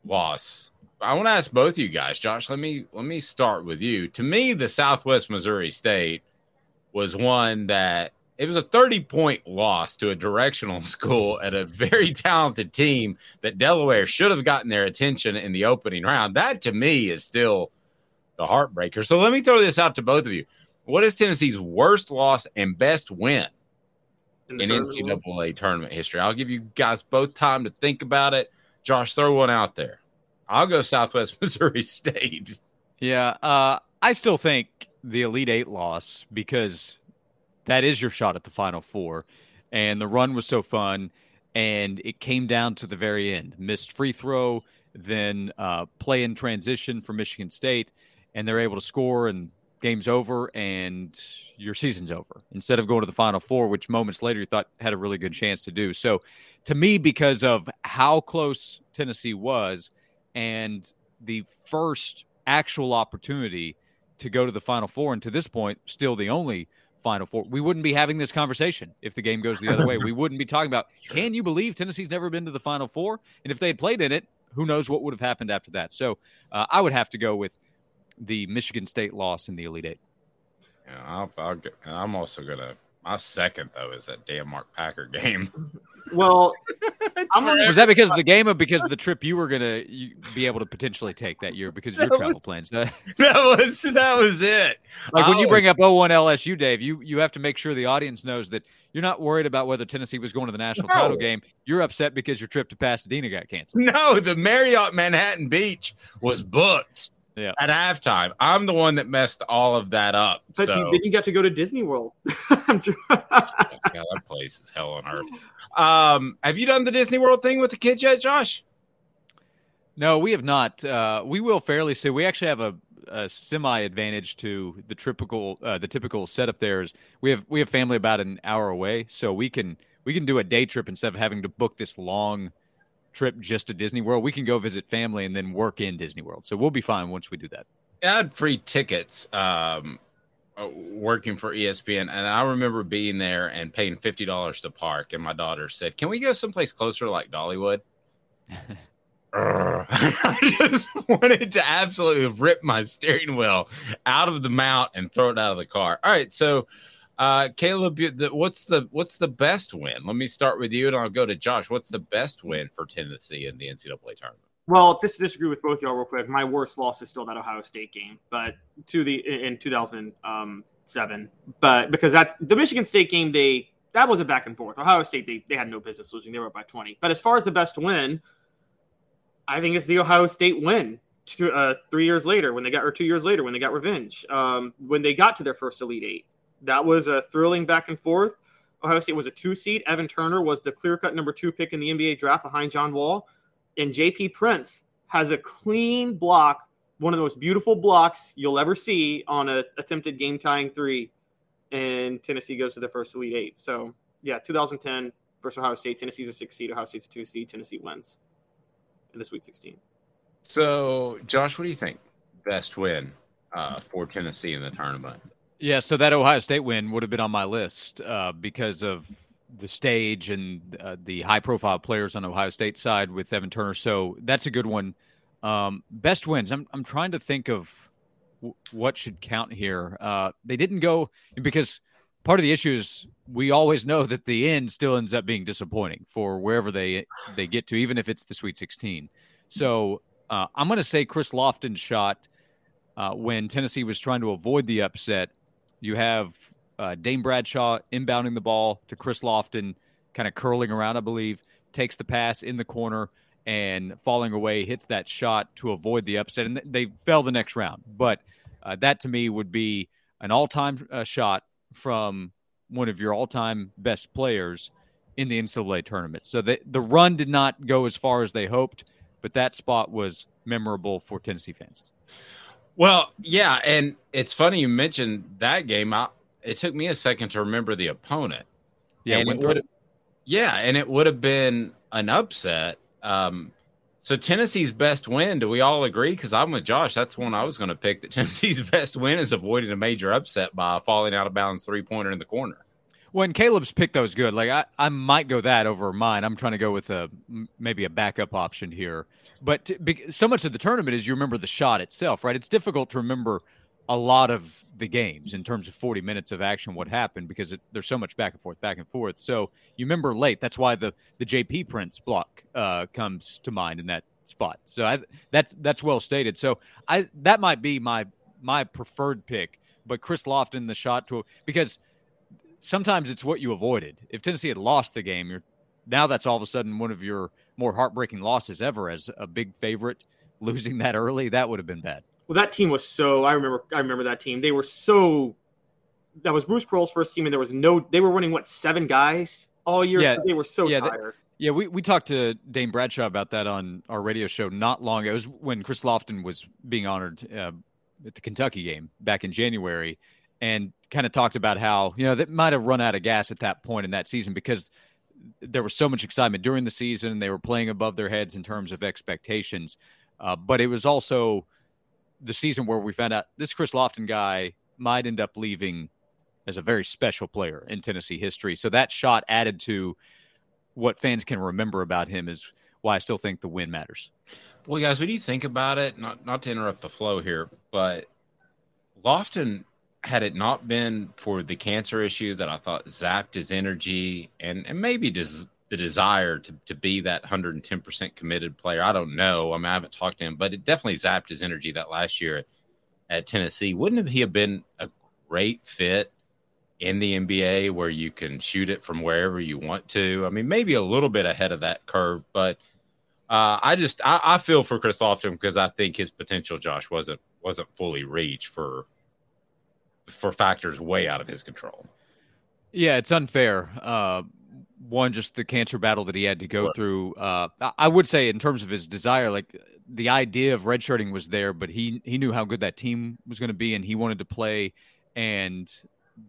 loss? I want to ask both of you guys, Josh. Let me let me start with you. To me, the Southwest Missouri State was one that it was a 30 point loss to a directional school at a very talented team that Delaware should have gotten their attention in the opening round. That to me is still the heartbreaker. So let me throw this out to both of you. What is Tennessee's worst loss and best win in, in NCAA tournament history? I'll give you guys both time to think about it. Josh, throw one out there. I'll go Southwest Missouri State. Yeah, uh, I still think the Elite Eight loss because that is your shot at the Final Four. And the run was so fun. And it came down to the very end. Missed free throw, then uh, play in transition for Michigan State. And they're able to score, and game's over, and your season's over. Instead of going to the Final Four, which moments later you thought had a really good chance to do. So, to me, because of how close Tennessee was and the first actual opportunity to go to the Final Four, and to this point, still the only Final Four. We wouldn't be having this conversation if the game goes the other way. We wouldn't be talking about, can you believe Tennessee's never been to the Final Four? And if they had played in it, who knows what would have happened after that? So uh, I would have to go with the Michigan State loss in the Elite Eight. Yeah, I'll, I'll get, I'm also going to my second though is that damn Mark Packer game. Well, was that because of the game or because of the trip you were gonna be able to potentially take that year because of your travel was, plans? that was that was it. Like when you bring up 01 LSU, Dave, you you have to make sure the audience knows that you're not worried about whether Tennessee was going to the national no. title game. You're upset because your trip to Pasadena got canceled. No, the Marriott Manhattan Beach was booked yeah. at halftime. I'm the one that messed all of that up. But so. you, then you got to go to Disney World. God, that place is hell on earth. Um, have you done the Disney World thing with the kids yet, Josh? No, we have not. Uh, we will fairly soon. We actually have a, a semi advantage to the typical uh, the typical setup. There is we have we have family about an hour away, so we can we can do a day trip instead of having to book this long trip just to Disney World. We can go visit family and then work in Disney World. So we'll be fine once we do that. I had free tickets um, uh, working for ESPN, and I remember being there and paying fifty dollars to park. And my daughter said, "Can we go someplace closer, like Dollywood?" I just wanted to absolutely rip my steering wheel out of the mount and throw it out of the car. All right, so uh, Caleb, what's the what's the best win? Let me start with you, and I'll go to Josh. What's the best win for Tennessee in the NCAA tournament? Well, just disagree with both y'all real quick, my worst loss is still that Ohio State game, but to the in 2007. But because that's the Michigan State game, they that was a back and forth. Ohio State they they had no business losing; they were up by 20. But as far as the best win, I think it's the Ohio State win. Two, uh, three years later, when they got or two years later when they got revenge, um, when they got to their first Elite Eight that was a thrilling back and forth. Ohio State was a two seed. Evan Turner was the clear cut number two pick in the NBA draft behind John Wall. And JP Prince has a clean block, one of the most beautiful blocks you'll ever see on an attempted game tying three. And Tennessee goes to the first Elite Eight. So, yeah, 2010 versus Ohio State. Tennessee's a six seed. Ohio State's a two seed. Tennessee wins in the Sweet 16. So, Josh, what do you think? Best win uh, for Tennessee in the tournament? Yeah, so that Ohio State win would have been on my list uh, because of the stage and uh, the high profile players on Ohio State side with Evan Turner. So that's a good one. Um, best wins. I'm I'm trying to think of w- what should count here. Uh, they didn't go because part of the issue is we always know that the end still ends up being disappointing for wherever they they get to, even if it's the Sweet 16. So uh, I'm going to say Chris Lofton's shot uh, when Tennessee was trying to avoid the upset you have uh, Dane Bradshaw inbounding the ball to Chris Lofton, kind of curling around, I believe, takes the pass in the corner, and falling away hits that shot to avoid the upset, and they fell the next round. But uh, that to me would be an all-time uh, shot from one of your all-time best players in the NCAA tournament. So the the run did not go as far as they hoped, but that spot was memorable for Tennessee fans. Well, yeah, and it's funny you mentioned that game. I, it took me a second to remember the opponent. Yeah, and it would yeah, and it would have been an upset. Um, so Tennessee's best win, do we all agree? Because I'm with Josh. That's one I was going to pick. That Tennessee's best win is avoiding a major upset by falling out of bounds three pointer in the corner. When Caleb's pick those good, like I, I might go that over mine. I'm trying to go with a maybe a backup option here. But to, so much of the tournament is you remember the shot itself, right? It's difficult to remember a lot of the games in terms of 40 minutes of action what happened because it, there's so much back and forth back and forth so you remember late that's why the the jp prince block uh, comes to mind in that spot so I, that's that's well stated so i that might be my my preferred pick but chris lofton the shot to because sometimes it's what you avoided if tennessee had lost the game you're now that's all of a sudden one of your more heartbreaking losses ever as a big favorite losing that early that would have been bad well, that team was so. I remember. I remember that team. They were so. That was Bruce Pearl's first team, and there was no. They were running what seven guys all year. Yeah, they were so yeah, tired. yeah, we, we talked to Dane Bradshaw about that on our radio show not long ago. It was when Chris Lofton was being honored uh, at the Kentucky game back in January, and kind of talked about how you know they might have run out of gas at that point in that season because there was so much excitement during the season. They were playing above their heads in terms of expectations, uh, but it was also the season where we found out this Chris Lofton guy might end up leaving as a very special player in Tennessee history. So that shot added to what fans can remember about him is why I still think the win matters. Well, guys, when you think about it, not not to interrupt the flow here, but Lofton had it not been for the cancer issue that I thought zapped his energy and and maybe des- the desire to, to be that 110% committed player. I don't know. I mean, I haven't talked to him, but it definitely zapped his energy that last year at, at Tennessee. Wouldn't he have been a great fit in the NBA where you can shoot it from wherever you want to? I mean, maybe a little bit ahead of that curve, but uh, I just I, I feel for Chris Lofton because I think his potential, Josh, wasn't wasn't fully reached for for factors way out of his control. Yeah, it's unfair. Uh, one just the cancer battle that he had to go through. Uh, I would say in terms of his desire, like the idea of redshirting was there, but he he knew how good that team was going to be, and he wanted to play. And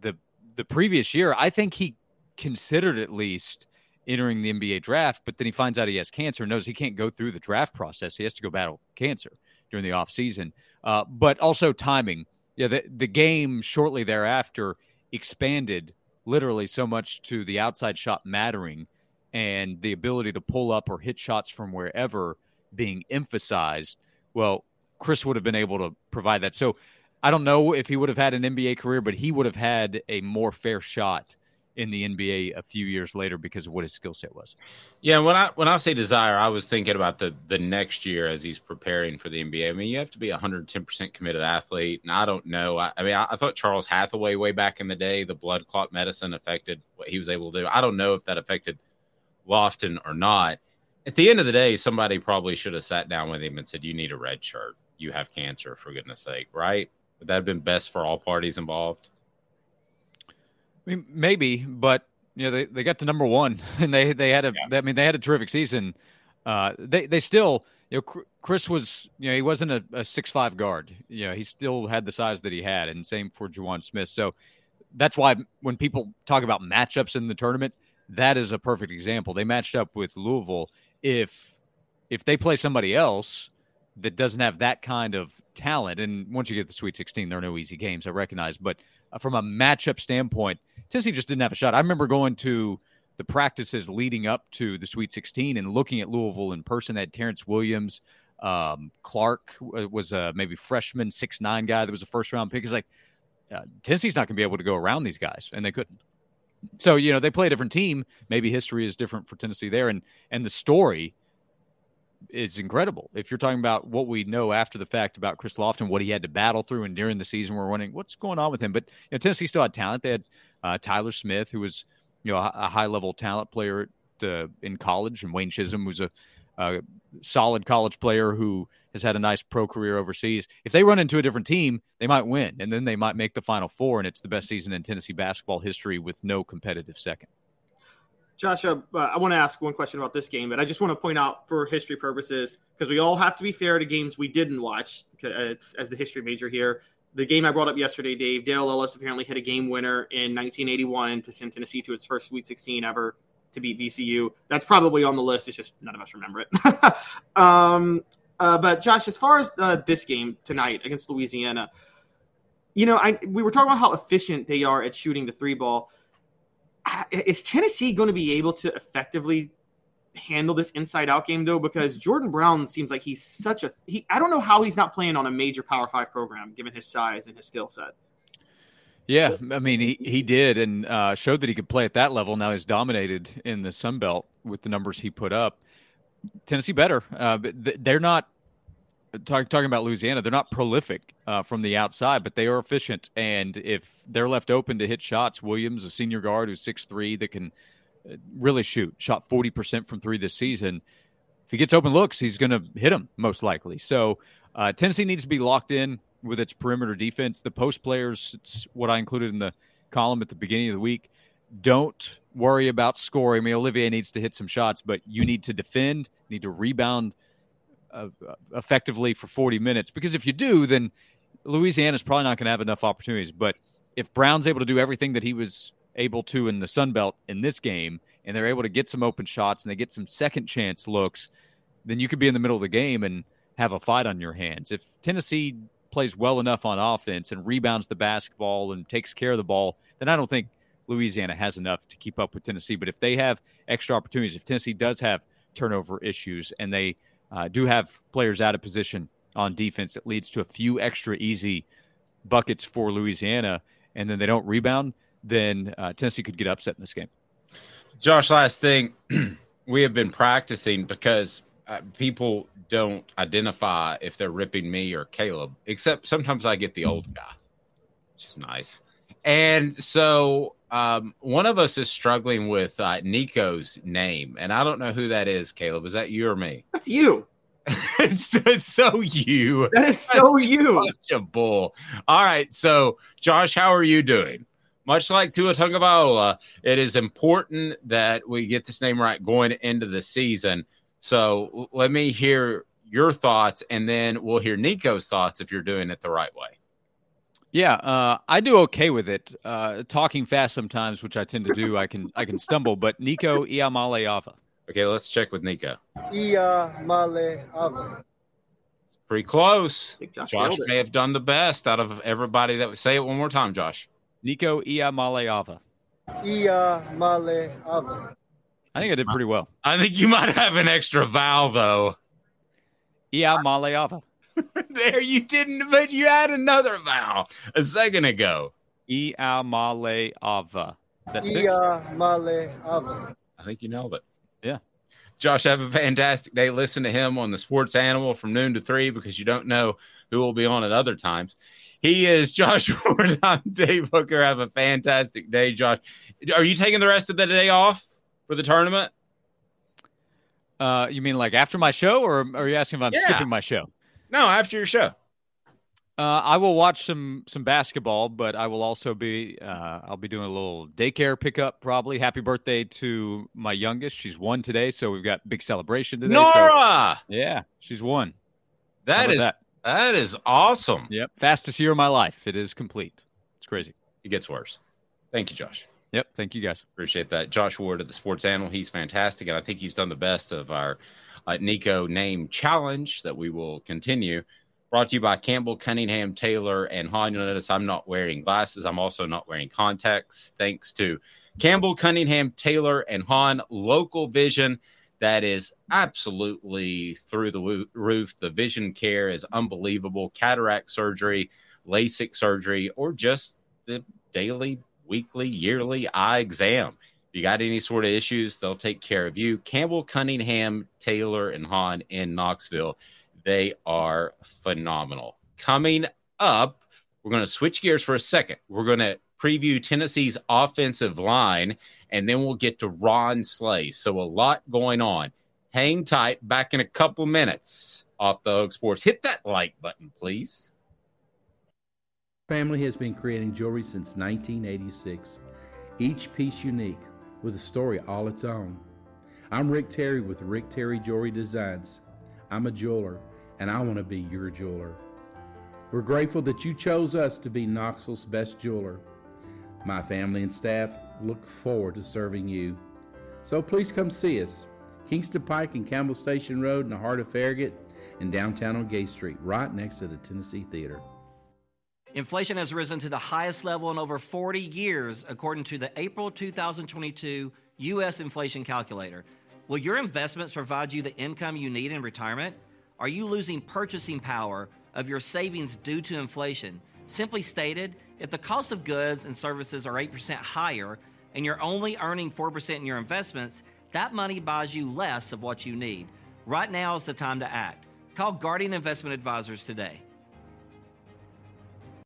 the the previous year, I think he considered at least entering the NBA draft, but then he finds out he has cancer, and knows he can't go through the draft process. He has to go battle cancer during the off season. Uh, but also timing. Yeah, the the game shortly thereafter expanded literally so much to the outside shot mattering and the ability to pull up or hit shots from wherever being emphasized. Well, Chris would have been able to provide that. So I don't know if he would have had an NBA career, but he would have had a more fair shot in the NBA a few years later because of what his skill set was. Yeah, when I when I say desire, I was thinking about the the next year as he's preparing for the NBA. I mean, you have to be a 110% committed athlete, and I don't know. I, I mean, I, I, thought Charles Hathaway way back in the day, the blood clot medicine affected what he was able to do. I don't know if that affected Lofton or not. At the end of the day, somebody probably should have sat down with him and said, "You need a red shirt. You have cancer, for goodness sake." Right? Would that have been best for all parties involved? Mean, maybe, but you know, they, they got to number one and they, they had a, yeah. I mean, they had a terrific season. Uh, they, they still, you know, Chris was, you know, he wasn't a, a six, five guard, you know, he still had the size that he had and same for JaJuan Smith. So that's why when people talk about matchups in the tournament, that is a perfect example. They matched up with Louisville. If, if they play somebody else that doesn't have that kind of talent, and once you get the Sweet 16, there are no easy games, I recognize, but from a matchup standpoint, Tennessee just didn't have a shot. I remember going to the practices leading up to the Sweet 16 and looking at Louisville in person. They had Terrence Williams, um, Clark was a maybe freshman six nine guy that was a first round pick. He's like, uh, Tennessee's not going to be able to go around these guys, and they couldn't. So you know they play a different team. Maybe history is different for Tennessee there, and and the story is incredible. If you're talking about what we know after the fact about Chris Lofton, what he had to battle through, and during the season, we're wondering what's going on with him. But you know, Tennessee still had talent. They had uh, Tyler Smith, who was you know a, high level talent player at, uh, in college, and Wayne Chism was a a solid college player who has had a nice pro career overseas. If they run into a different team, they might win, and then they might make the Final Four, and it's the best season in Tennessee basketball history with no competitive second. Josh, uh, I want to ask one question about this game, but I just want to point out for history purposes, because we all have to be fair to games we didn't watch as the history major here. The game I brought up yesterday, Dave, Dale Ellis apparently hit a game winner in 1981 to send Tennessee to its first Sweet 16 ever to beat VCU. That's probably on the list. It's just none of us remember it. um, uh, but Josh, as far as uh, this game tonight against Louisiana, you know, I we were talking about how efficient they are at shooting the three ball. Is Tennessee going to be able to effectively handle this inside out game though? Because Jordan Brown seems like he's such a he. I don't know how he's not playing on a major Power Five program given his size and his skill set. Yeah, I mean he he did and uh, showed that he could play at that level. Now he's dominated in the Sun Belt with the numbers he put up. Tennessee better, uh, but they're not talk, talking about Louisiana. They're not prolific uh, from the outside, but they are efficient. And if they're left open to hit shots, Williams, a senior guard who's six three, that can uh, really shoot, shot forty percent from three this season. If he gets open looks, he's going to hit them most likely. So uh, Tennessee needs to be locked in with its perimeter defense. The post players, it's what I included in the column at the beginning of the week. Don't worry about scoring. I mean, Olivier needs to hit some shots, but you need to defend, need to rebound uh, effectively for 40 minutes. Because if you do, then Louisiana's probably not going to have enough opportunities. But if Brown's able to do everything that he was able to in the Sun Belt in this game, and they're able to get some open shots and they get some second chance looks, then you could be in the middle of the game and have a fight on your hands. If Tennessee plays well enough on offense and rebounds the basketball and takes care of the ball, then I don't think Louisiana has enough to keep up with Tennessee. But if they have extra opportunities, if Tennessee does have turnover issues and they uh, do have players out of position on defense, it leads to a few extra easy buckets for Louisiana, and then they don't rebound, then uh, Tennessee could get upset in this game. Josh, last thing, we have been practicing because uh, people don't identify if they're ripping me or Caleb, except sometimes I get the old guy, which is nice. And so um, one of us is struggling with uh, Nico's name, and I don't know who that is. Caleb, is that you or me? That's you. it's, it's, so you. That is so you. Such a bull. All right, so Josh, how are you doing? Much like Tua Tagovailoa, it is important that we get this name right going into the season. So let me hear your thoughts, and then we'll hear Nico's thoughts if you're doing it the right way. Yeah, uh, I do okay with it. Uh, talking fast sometimes, which I tend to do, I can I can stumble. But Nico Iamaleava. Okay, let's check with Nico. Iamaleava. Pretty close. Josh, Josh may have done the best out of everybody that would say it one more time, Josh. Nico Iamaleava. Iamaleava. I think I did pretty well. I think you might have an extra vowel though. Iamaleava. there you didn't, but you had another vowel a second ago. Iamaleava. Is that six? Iamaleava. I think you nailed it. Yeah. Josh, have a fantastic day. Listen to him on the Sports Animal from noon to three because you don't know who will be on at other times. He is Josh Ward. I'm Dave Hooker. Have a fantastic day, Josh. Are you taking the rest of the day off for the tournament? Uh, you mean like after my show, or are you asking if I'm Yeah. skipping my show? No, after your show. Uh, I will watch some some basketball, but I will also be uh, I'll be doing a little daycare pickup probably. Happy birthday to my youngest. She's one today, so we've got big celebration today. so- Nora, yeah, she's one. that is that? that is awesome. Yep, fastest year of my life. It is complete. It's crazy. It gets worse. Thank you, Josh. Yep. Thank you guys. Appreciate that. Josh Ward of the Sports Animal. He's fantastic. And I think he's done the best of our uh, Nico name challenge that we will continue. Brought to you by Campbell, Cunningham, Taylor, and Haun. You'll notice I'm not wearing glasses. I'm also not wearing contacts. Thanks to Campbell, Cunningham, Taylor, and Haun. Local vision that is absolutely through the roof. The vision care is unbelievable. Cataract surgery, LASIK surgery, or just the daily, weekly, yearly eye exam. You got any sort of issues, they'll take care of you. Campbell, Cunningham, Taylor, and Haun in Knoxville. They are phenomenal. Coming up, we're going to switch gears for a second. We're going to preview Tennessee's offensive line, and then we'll get to Ron Slay. So, a lot going on. Hang tight. Back in a couple minutes off the Hook Sports. Hit that like button, please. Family has been creating jewelry since 1986, each piece unique with a story all its own. I'm Rick Terry with Rick Terry Jewelry Designs. I'm a jeweler, and I want to be your jeweler. We're grateful that you chose us to be Knoxville's best jeweler. My family and staff look forward to serving you. So please come see us. Kingston Pike and Campbell Station Road in the heart of Farragut and downtown on Gay Street, right next to the Tennessee Theater. Inflation has risen to the highest level in over 40 years, according to the April 2022 U.S. Inflation Calculator. Will your investments provide you the income you need in retirement? Are you losing purchasing power of your savings due to inflation? Simply stated, if the cost of goods and services are 8% higher and you're only earning 4% in your investments, that money buys you less of what you need. Right now is the time to act. Call Guardian Investment Advisors today.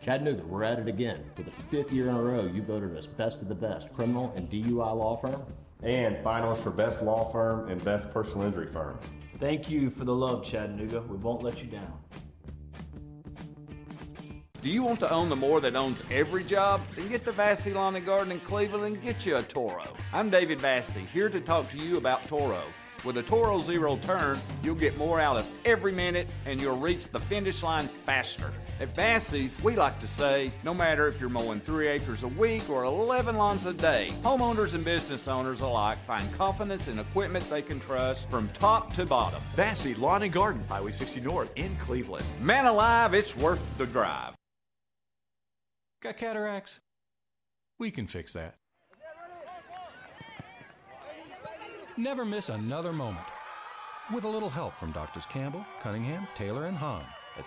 Chattanooga, we're at it again. For the fifth year in a row, you voted us best of the best criminal and DUI law firm. And finalists for best law firm and best personal injury firm. Thank you for the love, Chattanooga. We won't let you down. Do you want to own the more that owns every job? Then get to Vassy Lawn and Garden in Cleveland and get you a Toro. I'm David Vassy, here to talk to you about Toro. With a Toro Zero Turn, you'll get more out of every minute and you'll reach the finish line faster. At Vassy's, we like to say, no matter if you're mowing three acres a week or 11 lawns a day, homeowners and business owners alike find confidence in equipment they can trust from top to bottom. Vassy Lawn and Garden, Highway 60 North in Cleveland. Man alive, it's worth the drive. Got cataracts? We can fix that. Never miss another moment. With a little help from Doctors Campbell, Cunningham, Taylor, and Haun at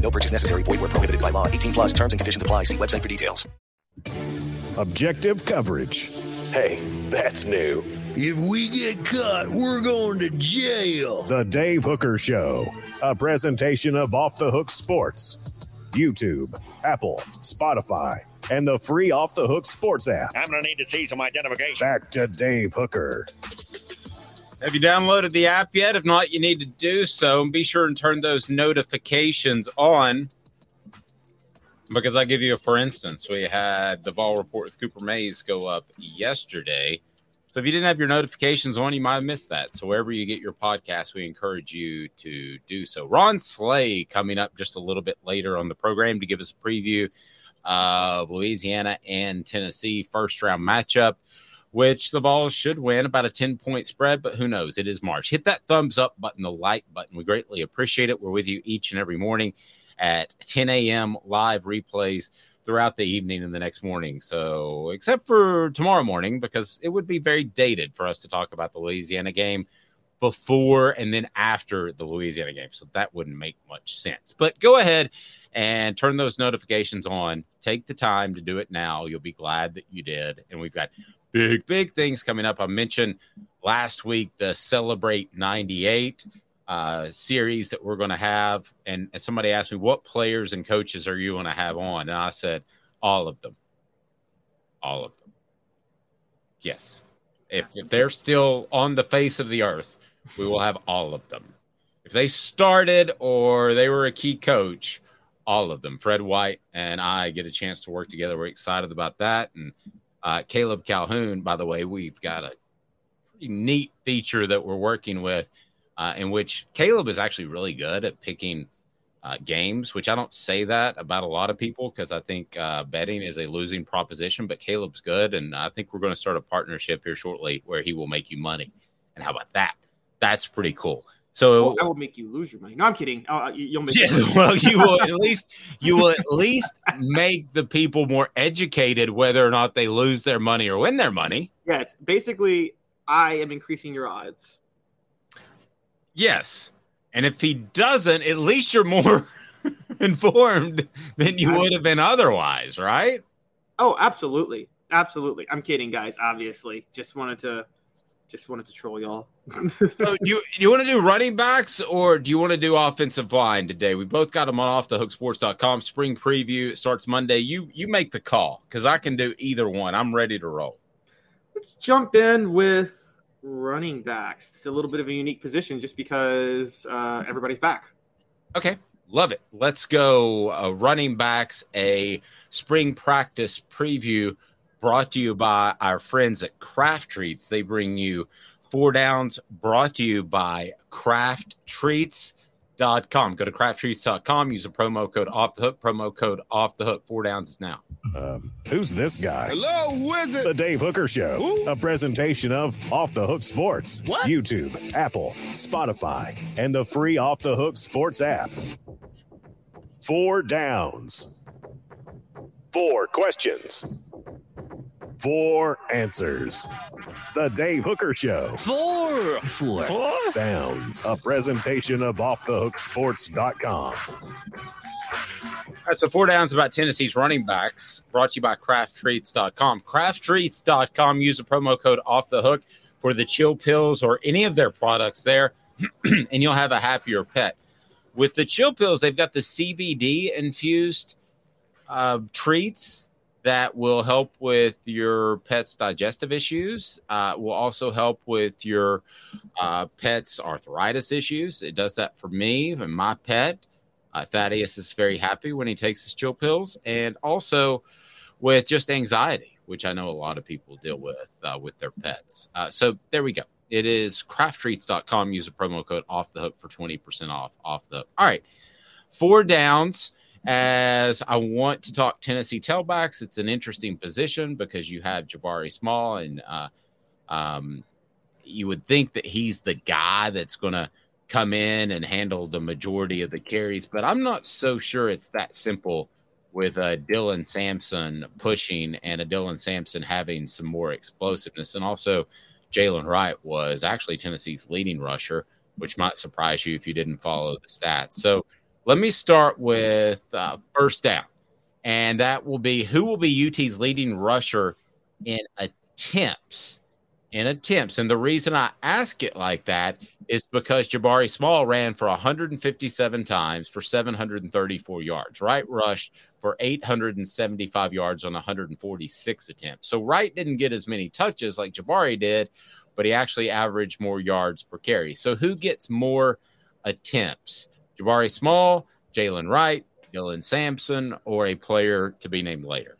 No purchase necessary. Void where prohibited by law. 18 plus terms and conditions apply. See website for details. Objective coverage. Hey, that's new. If we get caught, we're going to jail. The Dave Hooker Show, a presentation of Off the Hook Sports. YouTube, Apple, Spotify, and the free Off the Hook Sports app. I'm going to need to see some identification. Back to Dave Hooker. Have you downloaded the app yet? If not, you need to do so. And be sure and turn those notifications on. Because I give you a for instance, we had the ball report with Cooper Mays go up yesterday. So if you didn't have your notifications on, you might have missed that. So wherever you get your podcast, we encourage you to do so. Ron Slay coming up just a little bit later on the program to give us a preview of Louisiana and Tennessee first round matchup, which the Vols should win about a 10 point spread, but who knows? It is March. Hit that thumbs up button, the like button. We greatly appreciate it. We're with you each and every morning at 10 a.m. live replays throughout the evening and the next morning. So, except for tomorrow morning, because it would be very dated for us to talk about the Louisiana game before and then after the Louisiana game. So, that wouldn't make much sense. But go ahead and turn those notifications on. Take the time to do it now. You'll be glad that you did. And we've got big, big things coming up. I mentioned last week the Celebrate 98. uh, series that we're going to have. And, somebody asked me, what players and coaches are you going to have on? And I said, all of them. All of them. Yes. If, if they're still on the face of the earth, we will have all of them. If they started or they were a key coach, all of them. Fred White and I get a chance to work together. We're excited about that. And uh, Caleb Calhoun, by the way, we've got a pretty neat feature that we're working with uh, in which Caleb is actually really good at picking uh, games, which I don't say that about a lot of people because I think uh, betting is a losing proposition, but Caleb's good. And I think we're going to start a partnership here shortly where he will make you money. And how about that? That's pretty cool. So oh, that will make you lose your money. No, I'm kidding. Uh, you'll make. Yeah, well, you will at least you will at least make the people more educated whether or not they lose their money or win their money. Yeah, it's basically I am increasing your odds. Yes. And if he doesn't, at least you're more informed than you would have been otherwise, right? Oh, absolutely. Absolutely. I'm kidding, guys, obviously. Just wanted to just wanted to troll y'all. so you you want to do running backs or do you want to do offensive line today? We both got them on offthehooksports.com. Spring preview it starts Monday. You you make the call because I can do either one. I'm ready to roll. Let's jump in with running backs. It's a little bit of a unique position just because uh, everybody's back. Okay, love it. Let's go. Uh, running backs, a spring practice preview brought to you by our friends at Craft Treats. They bring you four downs brought to you by Craft Treats. Dot com. Go to crafttreats.com. Use a promo code off the hook. Promo code off the hook. Four downs is now. Um, who's this guy? Hello, wizard. The Dave Hooker Show. Who? A presentation of Off the Hook Sports. What? YouTube, Apple, Spotify, and the free Off the Hook Sports app. Four downs. Four questions. Four answers. The Dave Hooker Show. Four. Four. Four downs. A presentation of offthehooksports.com. All right, so four downs about Tennessee's running backs brought to you by crafttreats.com. Crafttreats.com. Use the promo code off the hook for the chill pills or any of their products there, and you'll have a happier pet. With the chill pills, they've got the CBD infused uh, treats that will help with your pet's digestive issues. Uh, will also help with your uh, pet's arthritis issues. It does that for me and my pet. Uh, Thaddeus is very happy when he takes his chill pills, and also with just anxiety, which I know a lot of people deal with uh, with their pets. Uh, so there we go. It is crafttreats.com. Use a promo code off the hook for 20% off off the hook. All right. Four downs as I want to talk Tennessee tailbacks. It's an interesting position because you have Jabari Small, and uh, um, you would think that he's the guy that's going to come in and handle the majority of the carries, but I'm not so sure it's that simple with uh, Dylan Sampson pushing and a Dylan Sampson having some more explosiveness. And also, Jaylen Wright was actually Tennessee's leading rusher, which might surprise you if you didn't follow the stats. So, let me start with uh, first down, and that will be who will be UT's leading rusher in attempts. In attempts, and the reason I ask it like that is because Jabari Small ran for 157 times for 734 yards. Wright rushed for 875 yards on 146 attempts. So Wright didn't get as many touches like Jabari did, but he actually averaged more yards per carry. So who gets more attempts? Jabari Small, Jaylen Wright, Dylan Sampson, or a player to be named later?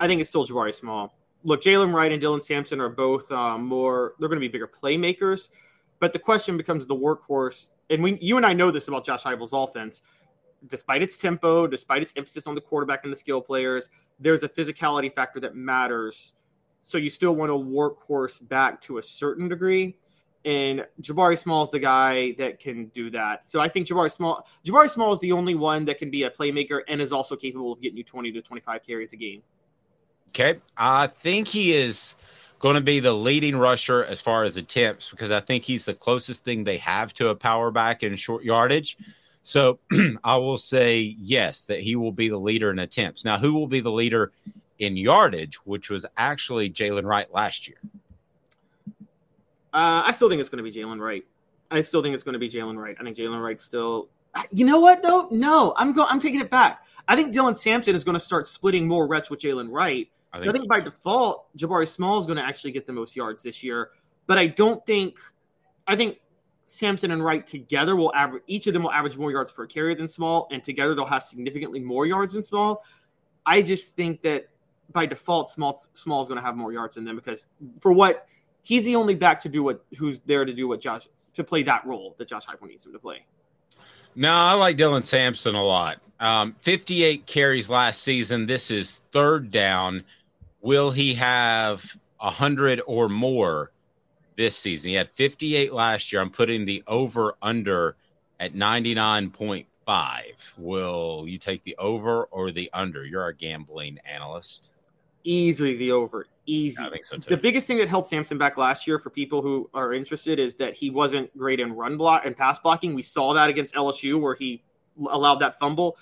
I think it's still Jabari Small. Look, Jaylen Wright and Dylan Sampson are both um, more, they're going to be bigger playmakers. But the question becomes the workhorse. And we, you and I know this about Josh Heupel's offense. Despite its tempo, despite its emphasis on the quarterback and the skill players, there's a physicality factor that matters. So you still want a workhorse back to a certain degree and Jabari Small is the guy that can do that. So I think Jabari Small, Jabari Small is the only one that can be a playmaker and is also capable of getting you 20 to 25 carries a game. Okay, I think he is going to be the leading rusher as far as attempts because I think he's the closest thing they have to a power back in short yardage. So I will say yes that he will be the leader in attempts. Now, who will be the leader in yardage, which was actually Jaylen Wright last year? Uh, I still think it's going to be Jaylen Wright. I still think it's going to be Jaylen Wright. I think Jaylen Wright still. You know what though? No, I'm going. I'm taking it back. I think Dylan Sampson is going to start splitting more reps with Jaylen Wright. I so think I think by default, Jabari Small is going to actually get the most yards this year. But I don't think. I think Sampson and Wright together will average. Each of them will average more yards per carry than Small, and together they'll have significantly more yards than Small. I just think that by default, Small Small is going to have more yards than them because for what he's the only back to do what who's there to do what Josh to play that role that Josh Heupel needs him to play. No, I like Dylan Sampson a lot. Um, 58 carries last season. This is third down. Will he have 100 or more this season? He had 58 last year. I'm putting the over under at 99.5. Will you take the over or the under? You're our gambling analyst. Easily the over. Easy. I think so too. The biggest thing that held Sampson back last year for people who are interested is that he wasn't great in run block and pass blocking. We saw that against LSU where he allowed that fumble.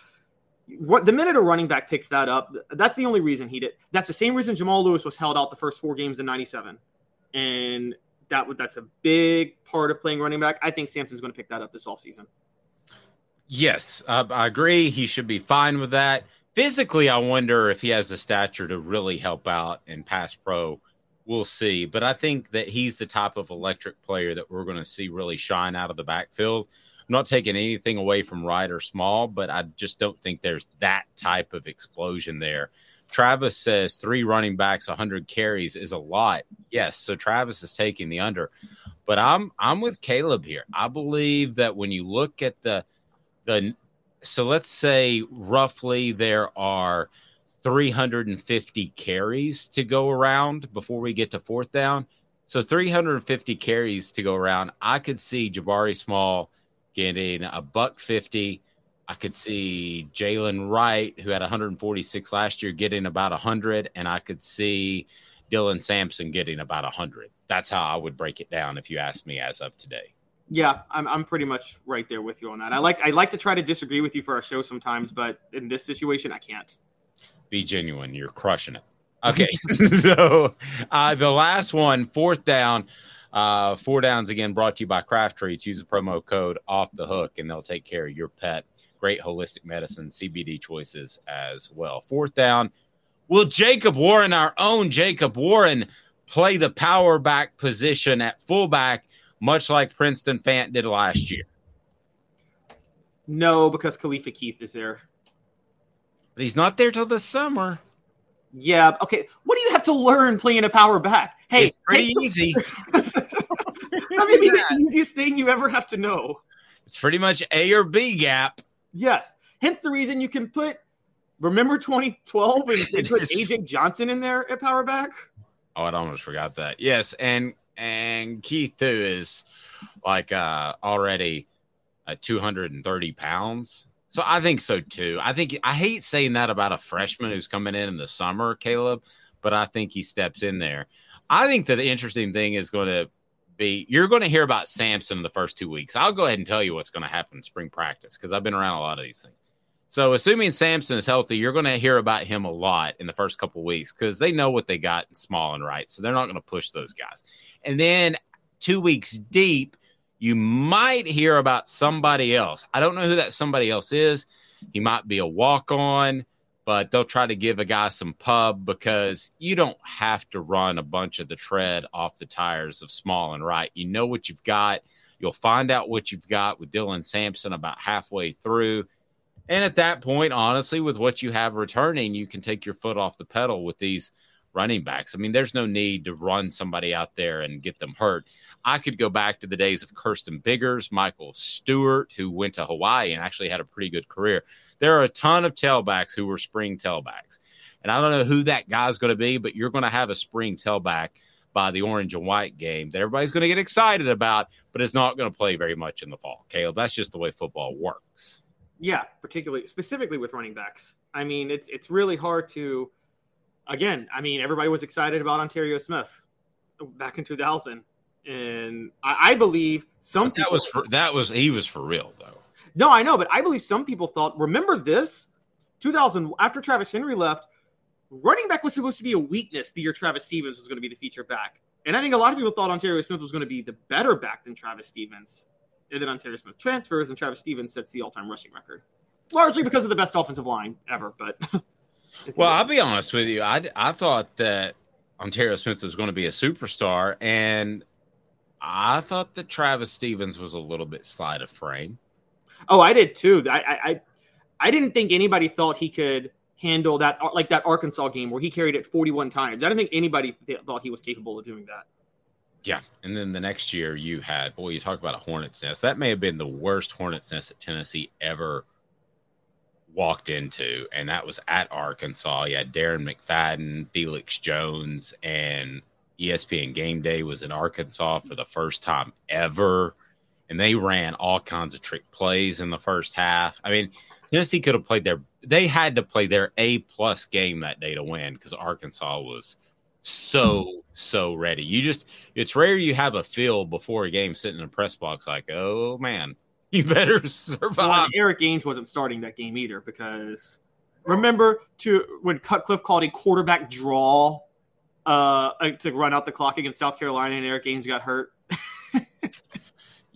What the minute a running back picks that up, that's the only reason he did. That's the same reason Jamal Lewis was held out the first four games in '97, and that would that's a big part of playing running back. I think Sampson's going to pick that up this offseason. Yes, uh, I agree. He should be fine with that. Physically, I wonder if he has the stature to really help out in pass pro. We'll see. But I think that he's the type of electric player that we're going to see really shine out of the backfield. I'm not taking anything away from Wright or Small, but I just don't think there's that type of explosion there. Travis says three running backs, 100 carries is a lot. Yes, so Travis is taking the under, but I'm I'm with Caleb here. I believe that when you look at the the so let's say roughly there are 350 carries to go around before we get to fourth down. So 350 carries to go around. I could see Jabari Small getting a buck 50. I could see Jaylen Wright, who had 146 last year, getting about 100, and I could see Dylan Sampson getting about 100. That's how I would break it down if you ask me as of today. Yeah, I'm, I'm pretty much right there with you on that. I like I like to try to disagree with you for our show sometimes, but in this situation, I can't. Be genuine. You're crushing it. Okay. so uh, the last one, fourth down. Uh, four downs again brought to you by Craft Treats. Use the promo code off the hook and they'll take care of your pet. Great holistic medicine, CBD choices as well. Fourth down. Will Jacob Warren, our own Jacob Warren, play the power back position at fullback, much like Princeton Fant did last year? No, because Khalifa Keith is there. But he's not there till the summer. Yeah. Okay. What do you have to learn playing a power back? Hey, It's pretty take- easy. that may be the easiest thing you ever have to know. It's pretty much A or B gap. Yes. Hence the reason you can put. Remember 2012 and put AJ Johnson in there at power back. Oh, I almost forgot that. Yes, and and Keith too is like uh already uh, 230 pounds. So I think so too. I think I hate saying that about a freshman who's coming in in the summer, Caleb, but I think he steps in there. I think that the interesting thing is going to be you're going to hear about Sampson in the first two weeks. I'll go ahead and tell you what's going to happen in spring practice because I've been around a lot of these things. So, assuming Sampson is healthy, you're going to hear about him a lot in the first couple weeks because they know what they got in Small and Wright. So, they're not going to push those guys. And then two weeks deep, you might hear about somebody else. I don't know who that somebody else is. He might be a walk on, but they'll try to give a guy some pub because you don't have to run a bunch of the tread off the tires of Small and Wright. You know what you've got. You'll find out what you've got with Dylan Sampson about halfway through. And at that point, honestly, with what you have returning, you can take your foot off the pedal with these running backs. I mean, there's no need to run somebody out there and get them hurt. I could go back to the days of Kirsten Biggers, Michael Stewart, who went to Hawaii and actually had a pretty good career. There are a ton of tailbacks who were spring tailbacks. And I don't know who that guy's going to be, but you're going to have a spring tailback by the orange and white game that everybody's going to get excited about, but it's not going to play very much in the fall. Caleb, that's just the way football works. Yeah, particularly specifically with running backs. I mean, it's it's really hard to. Again, I mean, everybody was excited about Onterrio Smith back in 2000, and I, I believe some That was for that was he was for real though. No, I know, but I believe some people thought. Remember this, 2000 after Travis Henry left, running back was supposed to be a weakness the year Travis Stephens was going to be the feature back, and I think a lot of people thought Onterrio Smith was going to be the better back than Travis Stephens. And then Onterrio Smith transfers, and Travis Stephens sets the all-time rushing record, largely because of the best offensive line ever. But Well, I'll be honest with you. I, I thought that Onterrio Smith was going to be a superstar, and I thought that Travis Stephens was a little bit slight of frame. oh, I did too. I, I I I didn't think anybody thought he could handle that like that Arkansas game where he carried it 41 times. I didn't think anybody th- thought he was capable of doing that. Yeah. And then the next year you had, boy, you talk about a hornet's nest. That may have been the worst hornet's nest that Tennessee ever walked into. And that was at Arkansas. You had Darren McFadden, Felix Jones, and ESPN Game Day was in Arkansas for the first time ever. And they ran all kinds of trick plays in the first half. I mean, Tennessee could have played their, they had to play their A plus game that day to win because Arkansas was so so ready. You just it's rare you have a feel before a game sitting in a press box like, oh man, you better survive. and Erik Ainge wasn't starting that game either because remember to when Cutcliffe called a quarterback draw uh, to run out the clock against South Carolina and Erik Ainge got hurt.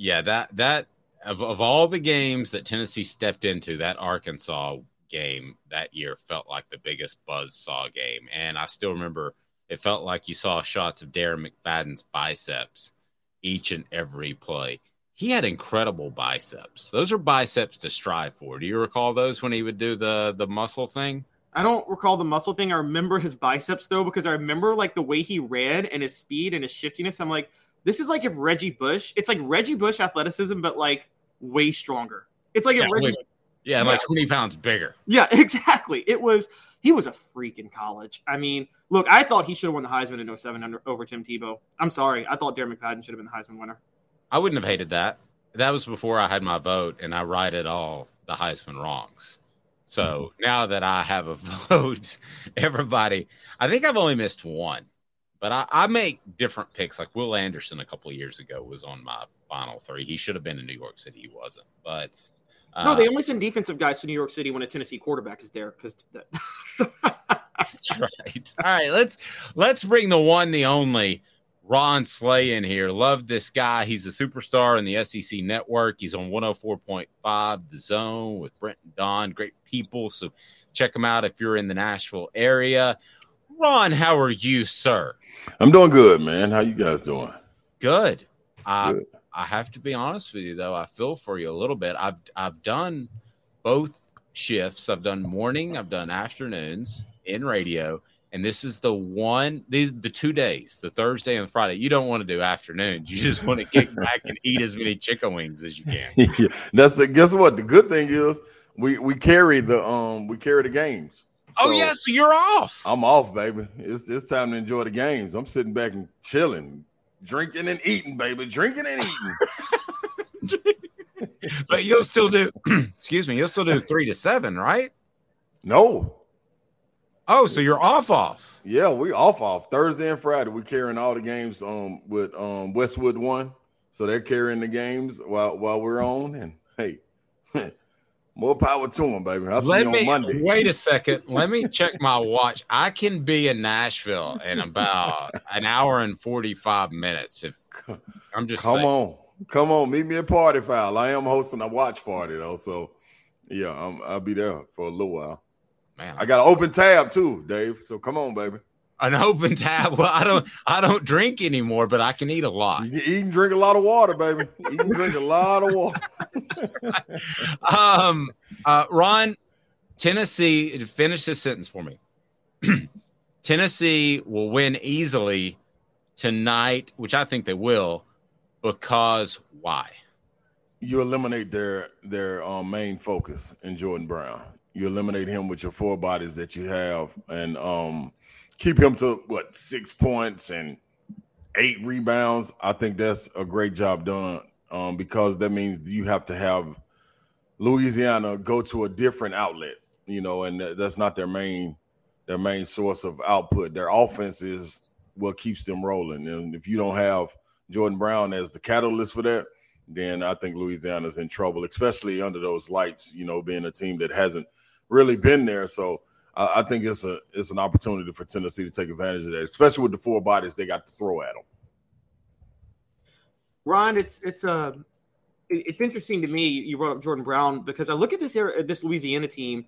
Yeah, that that of, of all the games that Tennessee stepped into, that Arkansas game that year felt like the biggest buzz saw game. And I still remember it felt like you saw shots of Darren McFadden's biceps each and every play. He had incredible biceps. Those are biceps to strive for. Do you recall those when he would do the the muscle thing? I don't recall the muscle thing. I remember his biceps though because I remember like the way he ran and his speed and his shiftiness. I'm like, this is like if Reggie Bush. It's like Reggie Bush athleticism, but like way stronger. It's like if Yeah, Reggie. wait. Yeah, like 20 pounds bigger. Yeah, exactly. It was he was a freak in college. I mean, look, I thought he should have won the Heisman in 07 under, over Tim Tebow. I'm sorry. I thought Darren McFadden should have been the Heisman winner. I wouldn't have hated that. That was before I had my vote and I righted all the Heisman wrongs. So now that I have a vote, everybody, I think I've only missed one, but I, I make different picks. Like Will Anderson a couple of years ago was on my final three. He should have been in New York City. He wasn't, but no, uh, they only send defensive guys to New York City when a Tennessee quarterback is there because That's right. All right, let's let's bring the one, the only Ron Slay in here. Love this guy. He's a superstar in the SEC network. He's on 104.5 The Zone with Brent and Don. Great people. So check him out if you're in the Nashville area. Ron, how are you, sir? I'm doing good, man. How you guys doing? Good. I I have to be honest with you though. I feel for you a little bit. I've I've done both shifts. I've done morning. I've done afternoons in radio, and this is the one. These the two days, the Thursday and Friday. You don't want to do afternoons. You just want to get back and eat as many chicken wings as you can. yeah, that's the guess what? The good thing is we we carry the um we carry the games. Oh yeah, so you're off. I'm off, baby. It's it's time to enjoy the games. I'm sitting back and chilling, drinking and eating, baby, drinking and eating. but you'll still do. excuse me. You'll still do three to seven, right? No. Oh, so you're off off. Yeah, we off off Thursday and Friday. We carrying all the games um with um Westwood one, so they're carrying the games while while we're on. And hey, more power to them, baby. I'll see Let you on me Monday. wait a second. Let me check my watch. I can be in Nashville in about an hour and forty five minutes. If I'm just Come saying. on, come on, meet me at Party Foul. I am hosting a watch party though, so yeah, I'm, I'll be there for a little while. Man, I got an open tab too, Dave. So come on, baby. An open tab. Well, I don't I don't drink anymore, but I can eat a lot. You can drink a lot of water, baby. You can drink a lot of water. Um, uh, Ron, Tennessee, finish this sentence for me. Tennessee will win easily tonight, which I think they will, because why? you eliminate their their um, main focus in Jordan Brown. You eliminate him with your four bodies that you have, and um, keep him to what six points and eight rebounds. I think that's a great job done um, because that means you have to have Louisiana go to a different outlet, you know, and that's not their main their main source of output. Their offense is what keeps them rolling, and if you don't have Jordan Brown as the catalyst for that, then I think Louisiana's in trouble, especially under those lights. You know, being a team that hasn't really been there, so I, I think it's a it's an opportunity for Tennessee to take advantage of that, especially with the four bodies they got to throw at them. Ron, it's it's a it- it's interesting to me. You brought up Jordan Brown because I look at this this Louisiana team.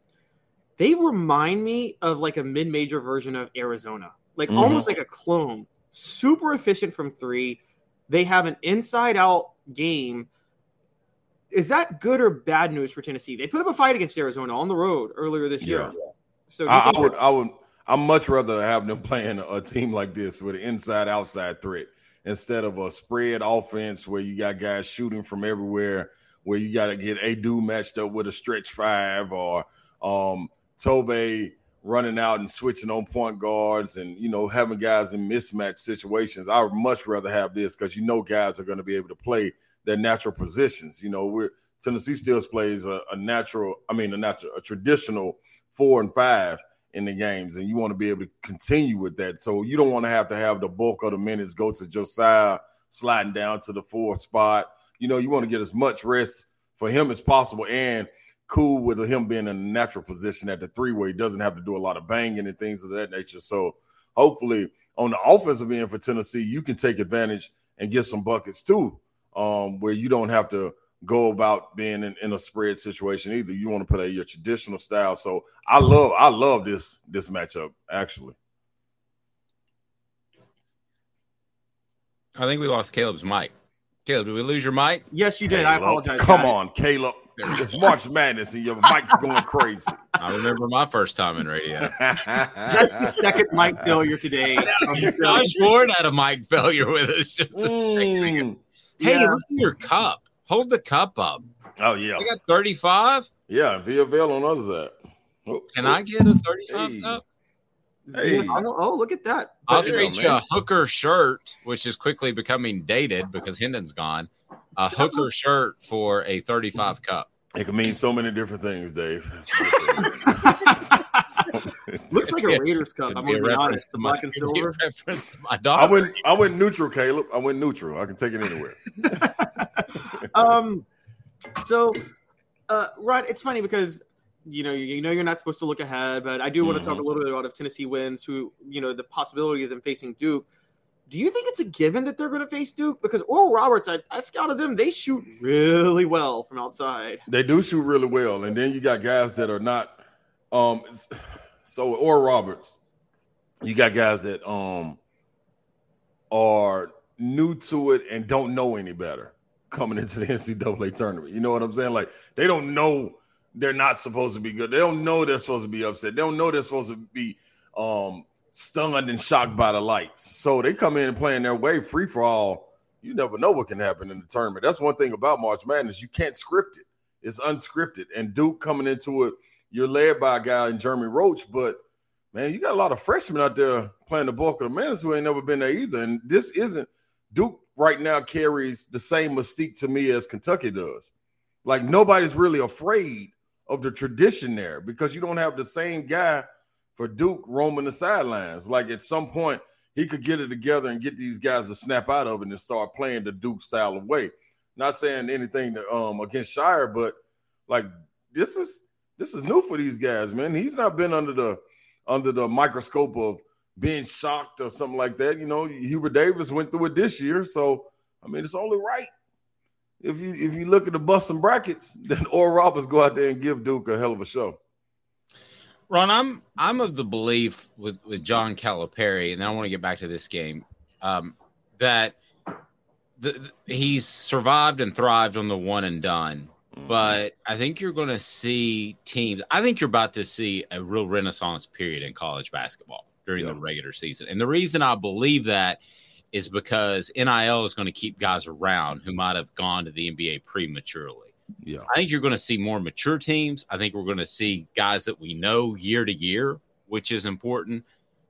They remind me of like a mid-major version of Arizona, like Mhm. almost like a clone. Super efficient from three. They have an inside-out game. Is that good or bad news for Tennessee? They put up a fight against Arizona on the road earlier this year. So I, I would, I would, I much rather have them playing a, a team like this with an inside outside threat instead of a spread offense where you got guys shooting from everywhere, where you got to get Aidoo matched up with a stretch five or um Tobe running out and switching on point guards and you know having guys in mismatch situations. I would much rather have this because you know guys are going to be able to play their natural positions. You know, we're Tennessee still plays a, a natural, I mean, a natural, a traditional four and five in the games, and you want to be able to continue with that. So you don't want to have to have the bulk of the minutes go to Josiah sliding down to the fourth spot. You know, you want to get as much rest for him as possible and cool with him being in a natural position at the three where he doesn't have to do a lot of banging and things of that nature. So hopefully on the offensive end for Tennessee, you can take advantage and get some buckets too, um, where you don't have to go about being in, in a spread situation either. You want to play your traditional style. So I love I love this this matchup actually. I think we lost Caleb's mic. Caleb, did we lose your mic? Yes, you did. I apologize. Come guys. on, Caleb. It's March Madness and your mic's going crazy. I remember my first time in radio. That's the second mic failure today. Josh Ward had a mic failure with us just a second mm, ago. Hey, Yeah. look at your cup. Hold the cup up. Oh yeah. I got 35. Yeah, VFL on the other side. Oh, Can oh. I get a 35 Hey. cup? Hey. Oh, oh, look at that. I'll Yeah, trade you a hooker shirt, which is quickly becoming dated because Hendon's gone. A hooker shirt for a 35 cup. It can mean so many different things, Dave. Looks like a Raiders cup. I'm gonna be reference honest. to The my- black and could be a silver. reference to my I went I went neutral, Caleb. I went neutral. I can take it anywhere. um, so, uh, Rod, it's funny because you know you, you know you're not supposed to look ahead, but I do want to talk a little bit about if Tennessee wins, who you know the possibility of them facing Duke. Do you think it's a given that they're going to face Duke? Because Oral Roberts, I, I scouted them; they shoot really well from outside. They do shoot really well, and then you got guys that are not. Um, so or Roberts, you got guys that um are new to it and don't know any better coming into the NCAA tournament. You know what I'm saying? Like they don't know they're not supposed to be good. They don't know they're supposed to be upset. They don't know they're supposed to be um stunned and shocked by the lights. So they come in and playing their way free for all. You never know what can happen in the tournament. That's one thing about March Madness. You can't script it. It's unscripted. And Duke coming into it, you're led by a guy in Jeremy Roach, but man, you got a lot of freshmen out there playing the bulk of the minutes who ain't never been there either. And this isn't Duke right now carries the same mystique to me as Kentucky does. Like nobody's really afraid of the tradition there because you don't have the same guy for Duke roaming the sidelines. Like at some point, he could get it together and get these guys to snap out of it and start playing the Duke style of way. Not saying anything to, um against Scheyer, but like this is this is new for these guys, man. He's not been under the under the microscope of being shocked or something like that. You know, Hubert Davis went through it this year, so I mean it's only right. If you if you look at the Boston brackets, then Oral Roberts go out there and give Duke a hell of a show. Ron, I'm I'm of the belief with with John Calipari, and I want to get back to this game, um, that the, the- he's survived and thrived on the one and done. Mm-hmm. But I think you're going to see teams. I think you're about to see a real renaissance period in college basketball during the regular season, and the reason I believe that is because NIL is going to keep guys around who might have gone to the NBA prematurely. Yeah. I think you're going to see more mature teams. I think we're going to see guys that we know year to year, which is important.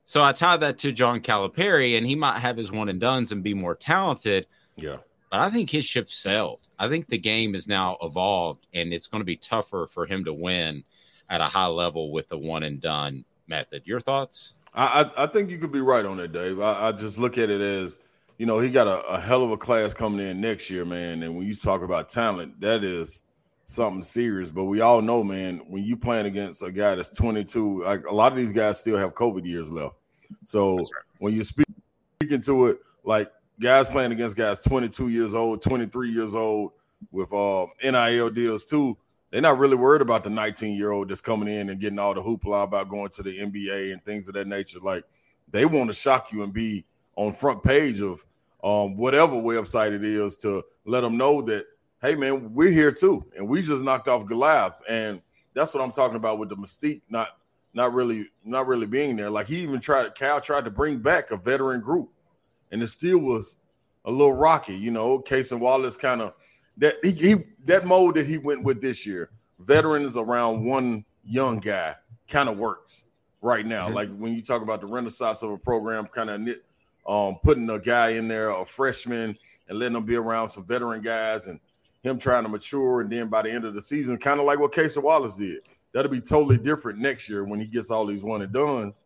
So I tie that to John Calipari, and he might have his one and duns and be more talented. Yeah. But I think his ship sailed. I think the game is now evolved, and it's going to be tougher for him to win at a high level with the one and done method. Your thoughts? I, I think you could be right on that, Dave. I, I just look at it as, you know, he got a, a hell of a class coming in next year, man. And when you talk about talent, that is something serious. But we all know, man, when you playing against a guy that's 22, like a lot of these guys still have COVID years left. So when you speak speaking to it, like guys playing against guys 22 years old, 23 years old, with uh, NIL deals too. They're not really worried about the 19 year old that's coming in and getting all the hoopla about going to the NBA and things of that nature. Like they want to shock you and be on front page of um, whatever website it is to let them know that hey man, we're here too, and we just knocked off Goliath, and that's what I'm talking about with the mystique not not really not really being there. Like he even tried Cal tried to bring back a veteran group, and it still was a little rocky. You know, Cason Wallace kind of that he, he that mode that he went with this year. Veterans around one young guy kind of works right now. Mhm. Like when you talk about the renaissance of a program, kind of um, putting a guy in there, a freshman, and letting him be around some veteran guys, and him trying to mature, and then by the end of the season, kind of like what Cason Wallace did. That'll be totally different next year when he gets all these one and dones,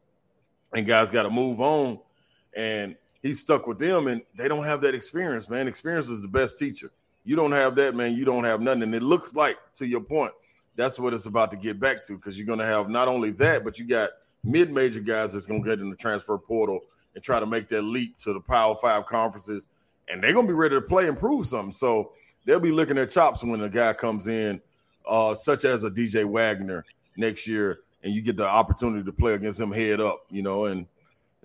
and guys got to move on. And he's stuck with them, and they don't have that experience, man. Experience is the best teacher. You don't have that, man. You don't have nothing. And it looks like, to your point, that's what it's about to get back to because you're going to have not only that, but you got mid-major guys that's going to get in the transfer portal and try to make that leap to the Power Five conferences, and they're going to be ready to play and prove something. So they'll be looking at chops when a guy comes in, uh, such as a DJ Wagner next year, and you get the opportunity to play against him head up, you know, and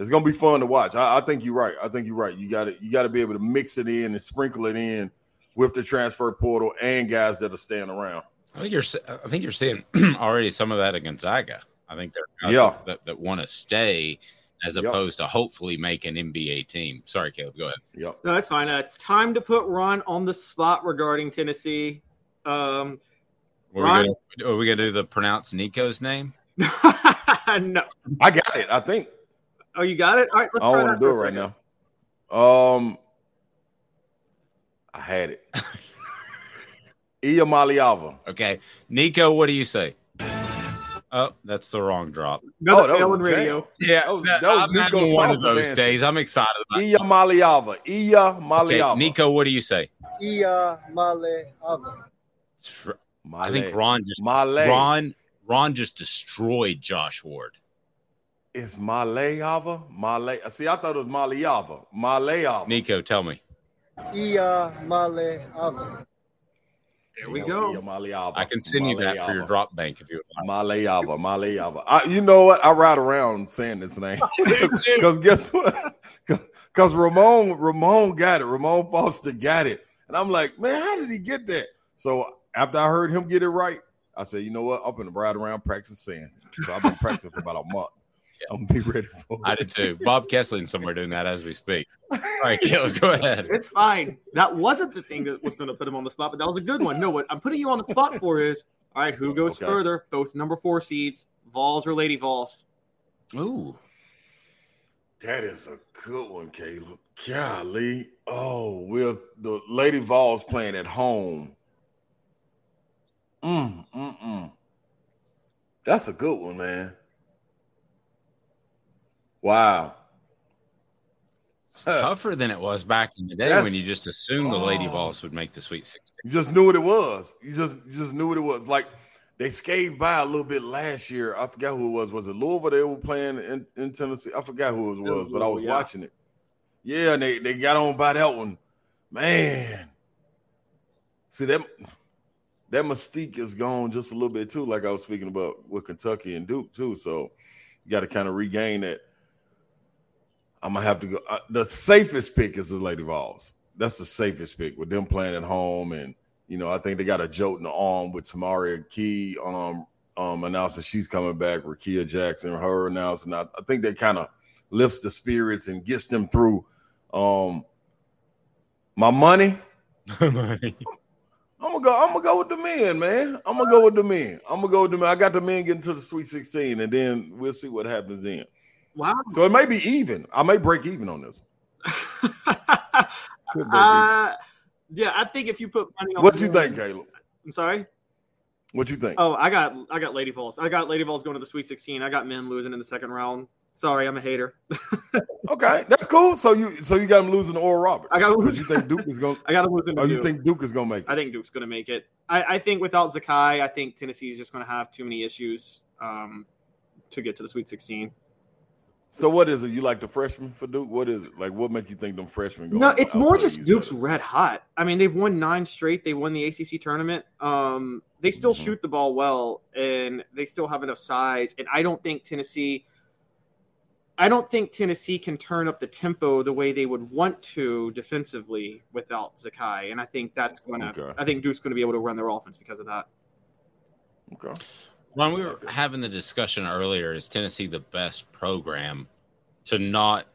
it's gonna be fun to watch. I, I think you're right. I think you're right. You got to you got to be able to mix it in and sprinkle it in with the transfer portal and guys that are staying around. I think you're. I think you're seeing already some of that at Gonzaga. I think there are guys Yeah. that, that want to stay as opposed to hopefully make an NBA team. Sorry, Caleb. Go ahead. Yep. No, that's fine. Uh, it's time to put Ron on the spot regarding Tennessee. Um, Are Ron- we, gonna, are we gonna do the pronounce Nico's name? no, I got it. I think. Oh, you got it. All right, let's I try don't want that to do it right second. now. Um, I had it. Iamaleava. Okay, Nico. What do you say? Oh, that's the wrong drop. Another Oh, that was fail in a jam. radio. Yeah, That was- that- that was I'm Nico having one of those dancing. days. I'm excited about. Iamaleava. Iya Okay, Maliava. Nico. What do you say? Ia Male Ava. I think Ron just Male. Ron Ron just destroyed Josh Ward. It's Maleava. Male. Uh, see, I thought it was Maliava. Maleava. Nico, tell me. Ia Male Ava. There we go. Iamaleava. I can send you that for your drop bank if you would like. Maleava, Maleava. I, you know what? I ride around saying this name because guess what? Because Ramon, Ramon got it. Ramon Foster got it, and I'm like, man, how did he get that? So after I heard him get it right, I said, you know what? I'm gonna ride around practicing saying it. So I've been practicing for about a month. I'm gonna be ready for it. I did too. Bob Kesling's somewhere doing that as we speak. All right, Caleb, go ahead. It's fine. That wasn't the thing that was going to put him on the spot, but that was a good one. No, what I'm putting you on the spot for is all right. Who goes Okay. further? Both number four seeds, Vols or Lady Vols. Ooh, That is a good one, Caleb. Golly. Oh, with the Lady Vols playing at home. Mm, mm, mm. That's a good one, man. Wow. it's tougher than it was back in the day That's- when you just assumed the Lady Oh. Vols would make the Sweet Sixteen. You just knew what it was. You just you just knew what it was. Like they scathed by a little bit last year. I forgot who it was. Was it Louisville they were playing in, in Tennessee? I forgot who it was, was but I was yeah. watching it. Yeah, and they, they got on by that one. Man. See that that mystique is gone just a little bit too, like I was speaking about with Kentucky and Duke too. So you got to kind of regain that. I'm gonna have to go. Uh, the safest pick is the Lady Vols. That's the safest pick with them playing at home, and you know I think they got a jolt in the arm with Tamari Key um um announcing she's coming back. Rickea Jackson, her announcing. I, I think that kind of lifts the spirits and gets them through. Um, my money. money. I'm gonna go. I'm gonna go with the men, man. I'm gonna go with the men. I'm gonna go with the men. I got the men getting to the Sweet 16, and then we'll see what happens then. Wow. So it may be even. I may break even on this. Could break even. Uh, yeah, I think if you put money on what you think, Caleb? I'm sorry. What you think? Oh, I got I got Lady Vols. I got Lady Vols going to the Sweet 16. I got men losing in the second round. Sorry, I'm a hater. Okay, that's cool. So you so you got him losing to Oral Roberts. I got But you think Duke is going? I got him losing. to Oh, you think Duke is going to make it? I think Duke's going to make it. I, I think without Zakai, I think Tennessee is just going to have too many issues um, to get to the Sweet 16. So what is it? You like the freshmen for Duke? What is it? Like what make you think them freshmen go? No, it's more just Duke's red hot. I mean, they've won nine straight. They won the ACC tournament. Um, they still Mm-hmm. shoot the ball well, and they still have enough size. And I don't think Tennessee. I don't think Tennessee can turn up the tempo the way they would want to defensively without Zakai, and I think that's going to. Okay. I think Duke's going to be able to run their offense because of that. Okay. Ron, we were having the discussion earlier. Is Tennessee the best program to not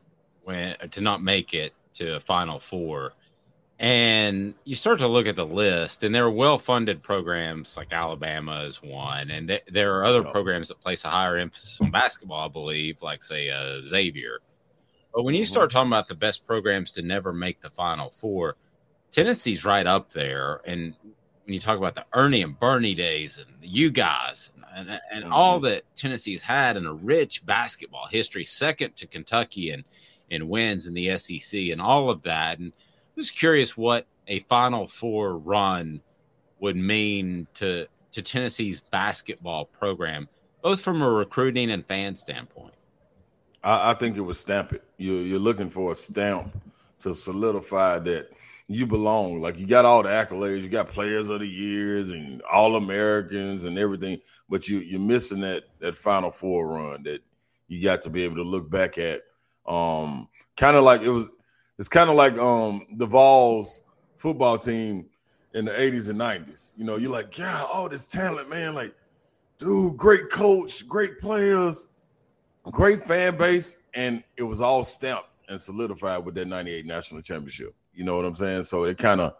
win, to not make it to a Final Four? And you start to look at the list, and there are well-funded programs like Alabama is one, and th- there are other programs that place a higher emphasis on basketball, I believe, like say uh, Xavier. But when you start talking about the best programs to never make the Final Four, Tennessee's right up there. And when you talk about the Ernie and Bernie days and you guys and, and mm-hmm. all that Tennessee's had in a rich basketball history, second to Kentucky and in wins in the SEC and all of that. And I'm just curious what a Final Four run would mean to to Tennessee's basketball program, both from a recruiting and fan standpoint. I, I think it would stamp it. You're you're looking for a stamp to solidify that you belong. Like you got all the accolades, you got players of the years and all Americans and everything, but you you're missing that that Final Four run that you got to be able to look back at. Um, kind of like it was. It's kind of like um the Vols football team in the 80s and 90s. You know, you're like, yeah, all this talent, man. Like, dude, great coach, great players, great fan base, and it was all stamped and solidified with that 98 national championship. You know what I'm saying? So it kind of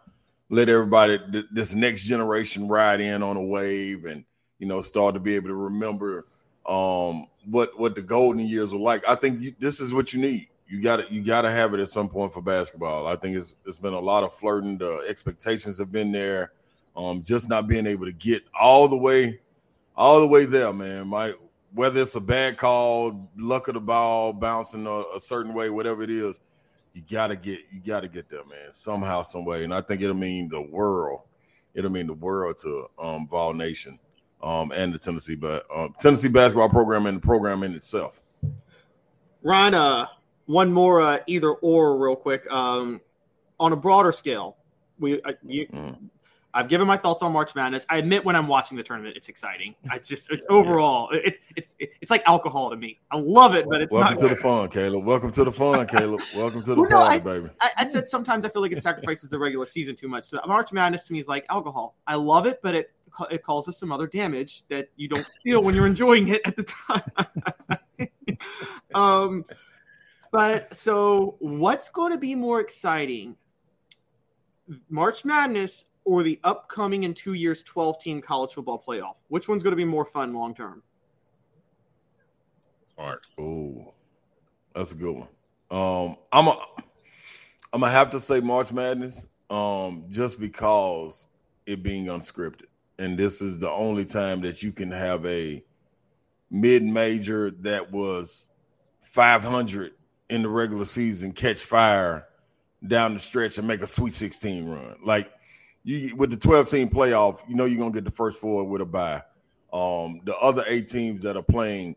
let everybody th- this next generation ride in on a wave and you know start to be able to remember um what what the golden years were like. I think you, this is what you need. You got to you got to have it at some point for basketball. I think it's it's been a lot of flirting. The expectations have been there. Um, just not being able to get all the way, all the way there, man. My whether it's a bad call, luck of the ball, bouncing a, a certain way, whatever it is, you gotta get you gotta get there, man. Somehow, some way. And I think it'll mean the world. It'll mean the world to um Vol Nation um and the Tennessee but um, Tennessee basketball program and the program in itself. Ron, uh, one more uh, either or real quick. Um, on a broader scale, we uh, you, I've given my thoughts on March Madness. I admit when I'm watching the tournament, it's exciting. It's just it's overall it, it's it, it's like alcohol to me. I love it, but it's Welcome not. to the fun, Caleb. Welcome to the fun, Caleb. Welcome to the Well, no, I, baby. I, I said sometimes I feel like it sacrifices the regular season too much. So March Madness to me is like alcohol. I love it, but it it causes some other damage that you don't feel when you're enjoying it at the time. um, but so what's going to be more exciting, March Madness or the upcoming in two years 12 team college football playoff? Which one's going to be more fun long term? Smart. Oh, that's a good one. Um, I'm a, I'm gonna have to say March Madness, um, just because it being unscripted, and this is the only time that you can have a mid-major that was 500 in the regular season catch fire down the stretch and make a Sweet 16 run. Like you with the 12 team playoff, you know you're gonna get the first four with a bye. Um, the other eight teams that are playing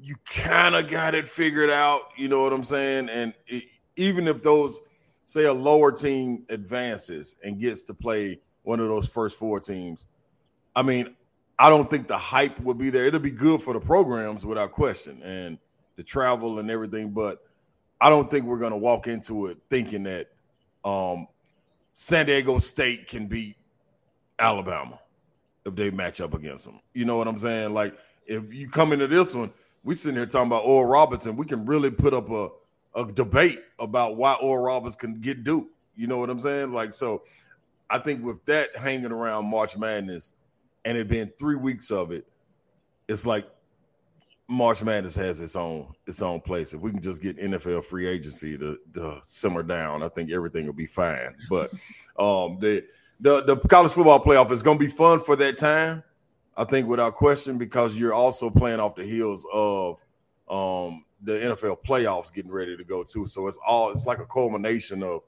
you kind of got it figured out. You know what I'm saying? And it, even if those, say, a lower team advances and gets to play one of those first four teams, I mean, I don't think the hype will be there. It'll be good for the programs without question and the travel and everything, but I don't think we're to walk into it thinking that um, San Diego State can beat Alabama if they match up against them. You know what I'm saying? Like if you come into this one, we sitting here talking about Oral Robinson. We can really put up a, a debate about why Oral Roberts can get Duke. You know what I'm saying? Like so, I think with that hanging around March Madness and it being three weeks of it, it's like March Madness has its own its own place. If we can just get NFL free agency to, to simmer down, I think everything will be fine. But um, the the the college football playoff is going to be fun for that time. I think without question because you're also playing off the heels of um, the NFL playoffs getting ready to go too. So it's all it's like a culmination of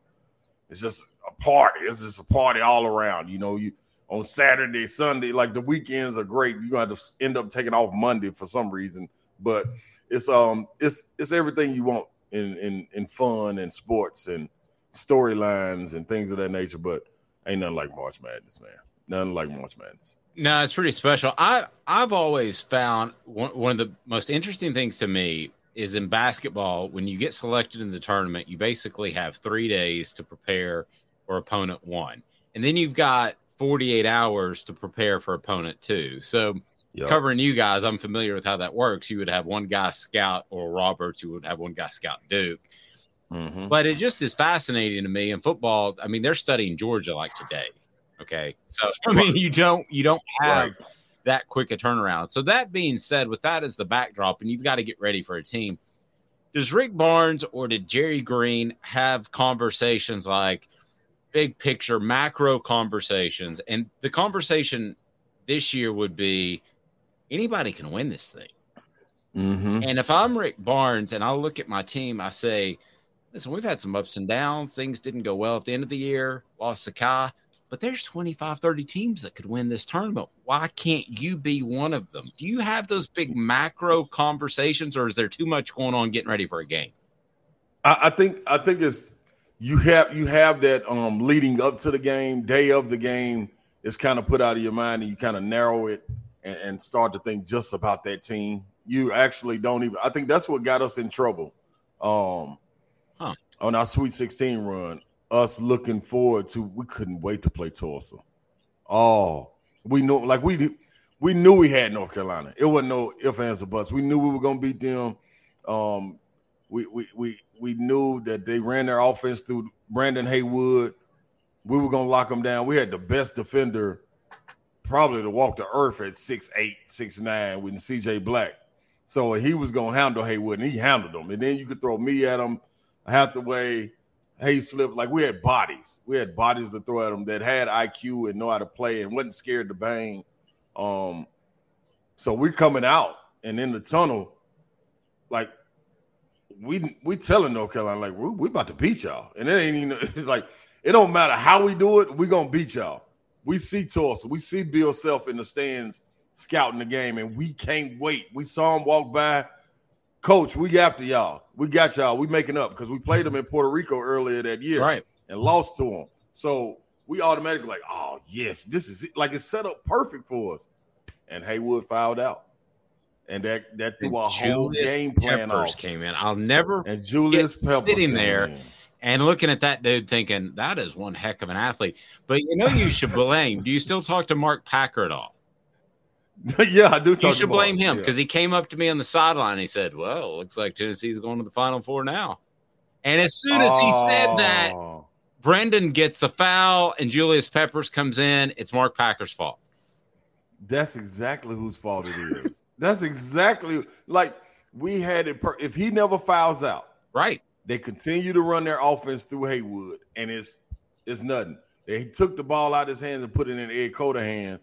it's just a party. It's just a party all around. You know, you on Saturday, Sunday, like the weekends are great. You're gonna have to end up taking off Monday for some reason But it's um it's it's everything you want in in in fun and sports and storylines and things of that nature. But ain't nothing like March Madness, man. Nothing like March Madness. No, it's pretty special. I I've always found one, one of the most interesting things to me is in basketball when you get selected in the tournament, you basically have three days to prepare for opponent one, and then you've got 48 hours to prepare for opponent two. So Yep. covering you guys, I'm familiar with how that works. You would have one guy scout or Roberts, you would have one guy scout Duke. Mhm. But it just is fascinating to me in football. I mean, they're studying Georgia like today. Okay. So I mean you don't you don't have that quick a turnaround. So that being said, with that as the backdrop, and you've got to get ready for a team, does Rick Barnes or did Jerry Green have conversations like big picture, macro conversations? And the conversation this year would be anybody can win this thing. Mm-hmm. And if I'm Rick Barnes and I look at my team, I say, listen, we've had some ups and downs. Things didn't go well at the end of the year, lost Zakai, but there's 25, 30 teams that could win this tournament. Why can't you be one of them? Do you have those big macro conversations or is there too much going on getting ready for a game? I, I think I think it's you have you have that um leading up to the game, day of the game, it's kind of put out of your mind and you kind of narrow it and, and start to think just about that team. You actually don't even I think that's what got us in trouble. Um on our Sweet 16 run, us looking forward to we couldn't wait to play Tulsa. Oh, we knew like we we knew we had North Carolina. It wasn't no ifs, ands, or buts. We knew we were gonna beat them. Um, we we we we knew that they ran their offense through Brendan Haywood. We were gonna lock them down. We had the best defender, probably to walk the earth at six eight, six nine with CJ Black. So he was gonna handle Haywood, and he handled them. And then you could throw me at him, Hathaway, Hayslip. Like we had bodies. We had bodies to throw at them that had IQ and know how to play and wasn't scared to bang. Um, so we're coming out and in the tunnel, like we we telling North Carolina like we, we about to beat y'all, and it ain't even like it don't matter how we do it, we gonna beat y'all. We see Tulsa, we see Bill Self in the stands scouting the game, and we can't wait. We saw him walk by. Coach, we after y'all. We got y'all. We making up because we played them in Puerto Rico earlier that year, Right. And lost to them. So we automatically like, oh yes, this is it. like it's set up perfect for us. And Haywood fouled out, and that that threw a whole Julius game plan Peppers off. came in. I'll never And Julius get Peppers sitting there in. and looking at that dude thinking that is one heck of an athlete. But you know you should blame. Do you still talk to Mark Packer at all? yeah, I do. Talk You should blame him yeah. because he came up to me on the sideline. He said, "Well, looks like Tennessee's going to the Final Four now." And as soon as he said that, Oh. Brendan gets the foul and Julius Peppers comes in. It's Mark Packer's fault. That's exactly whose fault it is. That's exactly like we had it. Per- if he never fouls out, right? They continue to run their offense through Haywood, and it's it's nothing. They took the ball out of his hands and put it in Ed Cota hands,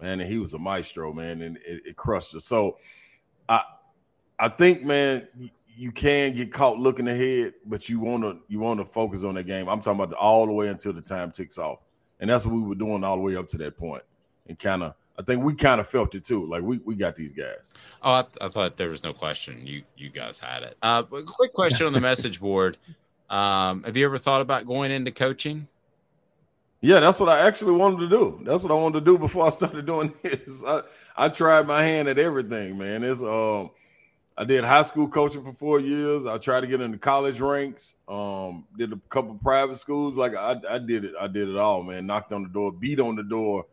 man, and he was a maestro, man, and it, it crushed us. So, I I think, man, you, can get caught looking ahead, but you want to you want to focus on the game. I'm talking about all the way until the time ticks off, and that's what we were doing all the way up to that point, and kind of. I think we kind of felt it too. Like we, we got these guys. Oh, I, I thought there was no question. You you guys had it. Uh, but quick question on the message board. Um, have you ever thought about going into coaching? Yeah, that's what I actually wanted to do. That's what I wanted to do before I started doing this. I, I tried my hand at everything, man. It's um I did high school coaching for four years. I tried to get into college ranks. Um, did a couple private schools. Like I, I did it. I did it all, man. Knocked on the door, beat on the door,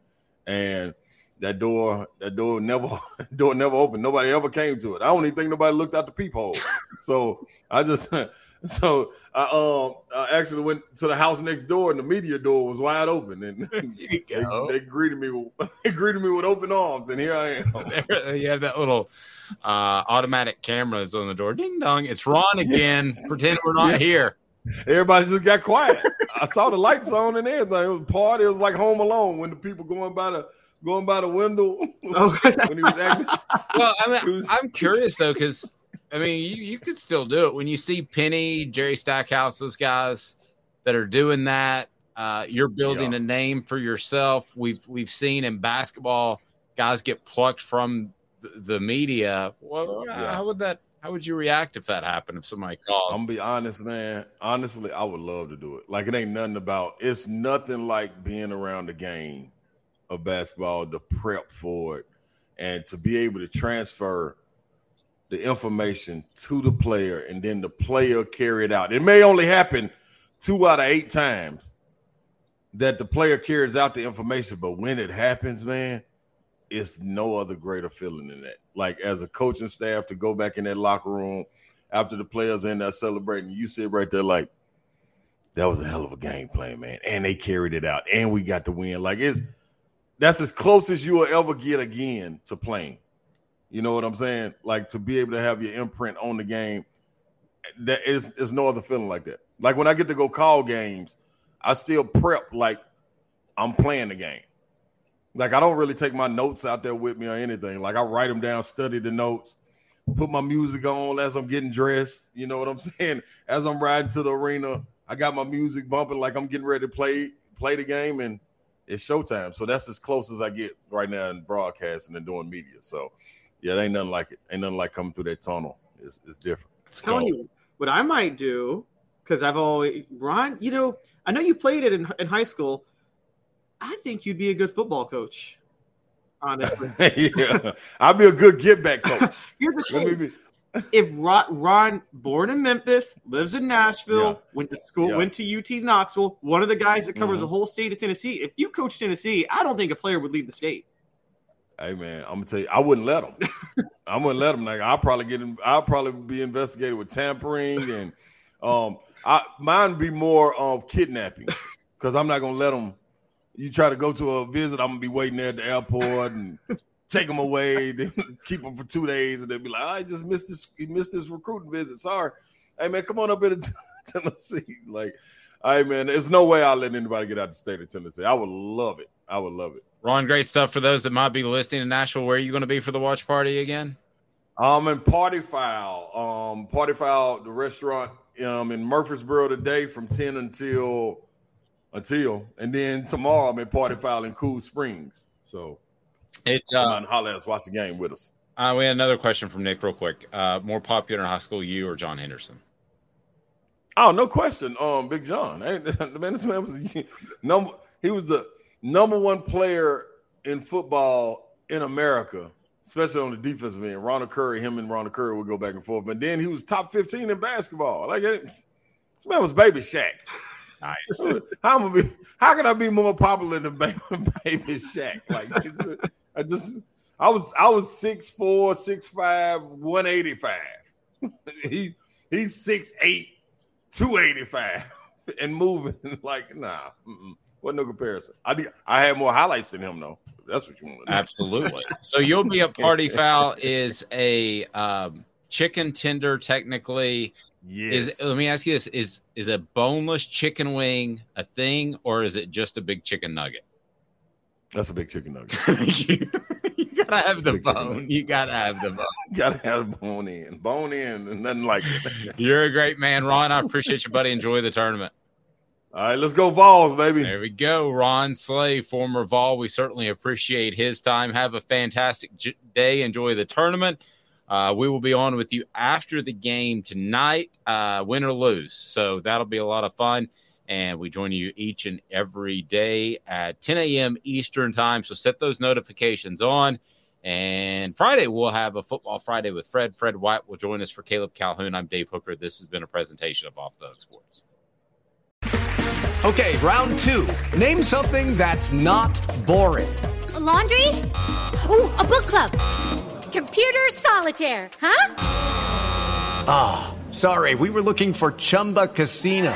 and that door, that door never, door never opened. Nobody ever came to it. I don't even think nobody looked out the peephole. so I just, so I um, I actually went to the house next door, and the media door was wide open, and they, they greeted me, with, they greeted me with open arms, and here I am. you have that little uh, automatic cameras on the door. Ding dong, it's Ron again. Pretend we're not Yeah. here. Everybody just got quiet. I saw the lights on and everything. It was a party. It was like Home Alone when the people going by the going by the window when he was acting. Well, I mean, I'm curious though, because I mean, you, you could still do it when you see Penny, Jerry Stackhouse, those guys that are doing that. Uh, you're building a name for yourself. We've we've seen in basketball guys get plucked from the, the media. Well, Yeah. how would that? How would you react if that happened? If somebody called? I'm gonna be honest, man. Honestly, I would love to do it. Like it ain't nothing about it's nothing like being around the game of basketball, to prep for it, and to be able to transfer the information to the player and then the player carry it out. It may only happen two out of eight times that the player carries out the information, but when it happens, man, it's no other greater feeling than that. Like as a coaching staff to go back in that locker room after the players in there celebrating, you sit right there like that was a hell of a game plan, man. And they carried it out, and we got to win. Like it's that's as close as you will ever get again to playing. You know what I'm saying? Like to be able to have your imprint on the game. That is is no other feeling like that. Like when I get to go call games, I still prep like I'm playing the game. Like I don't really take my notes out there with me or anything. Like I write them down, study the notes, put my music on as I'm getting dressed. You know what I'm saying? As I'm riding to the arena, I got my music bumping like I'm getting ready to play play the game, and it's showtime. So that's as close as I get right now in broadcasting and doing media. So yeah, it ain't nothing like it. Ain't nothing like coming through that tunnel. It's, it's different. It's telling you what I might do because I've always Ron. You know, I know you played it in, in high school. I think you'd be a good football coach. Honestly, yeah, I'd be a good get back coach. Here's the thing: if Ron, Ron, born in Memphis, lives in Nashville, went to school, Yeah. went to UT Knoxville, one of the guys that covers Mhm. the whole state of Tennessee. If you coach Tennessee, I don't think a player would leave the state. Hey man, I'm gonna tell you, I wouldn't let them. I wouldn't let them. Like I'll probably get. In, I'll probably be investigated with tampering and um. I mine be more of kidnapping because I'm not gonna let them. You try to go to a visit, I'm gonna be waiting there at the airport and take them away, then keep them for two days, and they'll be like, "I just missed this. You missed this recruiting visit. Sorry. Hey man, come on up to Tennessee. Like, hey man, there's no way I'll let anybody get out of the state of Tennessee. I would love it. I would love it. Ron, great stuff for those that might be listening in Nashville. Where are you going to be for the watch party again? I'm um, in Party Foul, um, Party Foul, the restaurant, um, in Murfreesboro today from ten until until, and then tomorrow I'm at Party Foul in Cool Springs. So it's come out and holler at us, watch the game with us. Uh, we had another question from Nick, real quick. Uh, more popular in high school, you or John Henderson? Oh, no question. Um, Big John, hey, man, this man was the number. He was the number one player in football in America, especially on the defensive end. Ronald Curry, him and Ronald Curry would go back and forth. But then he was top fifteen in basketball. Like it, this man was Baby Shaq. Nice. how am I be? How can I be more popular than Baby, baby Shaq? Like it's, I just, I was, I was six four, six five, one eighty five. he he's six eight, two eighty five, and moving like nah. Mm-mm. What no comparison? I I had more highlights than him though. That's what you want. Absolutely. so you'll be a Party Foul is a um, chicken tender technically. Yes. Is, let me ask you this: is is a boneless chicken wing a thing, or is it just a big chicken nugget? That's a big chicken nugget. you gotta have the bone. You gotta have the bone. gotta have bone in, bone in, and nothing like it. You're a great man, Ron. I appreciate you, buddy. Enjoy the tournament. All right, let's go Vols, baby. There we go. Ron Slay, former Vol. We certainly appreciate his time. Have a fantastic j- day. Enjoy the tournament. Uh, we will be on with you after the game tonight, uh, win or lose. So that'll be a lot of fun. And we join you each and every day at 10 a.m. Eastern time. So set those notifications on. And Friday, we'll have a football Friday with Fred. Fred White will join us for Caleb Calhoun. I'm Dave Hooker. This has been a presentation of Off the Hook Sports. Okay, round two. Name something that's not boring. A laundry? Ooh, a book club. Computer solitaire, huh? Ah, sorry, we were looking for Chumba Casino.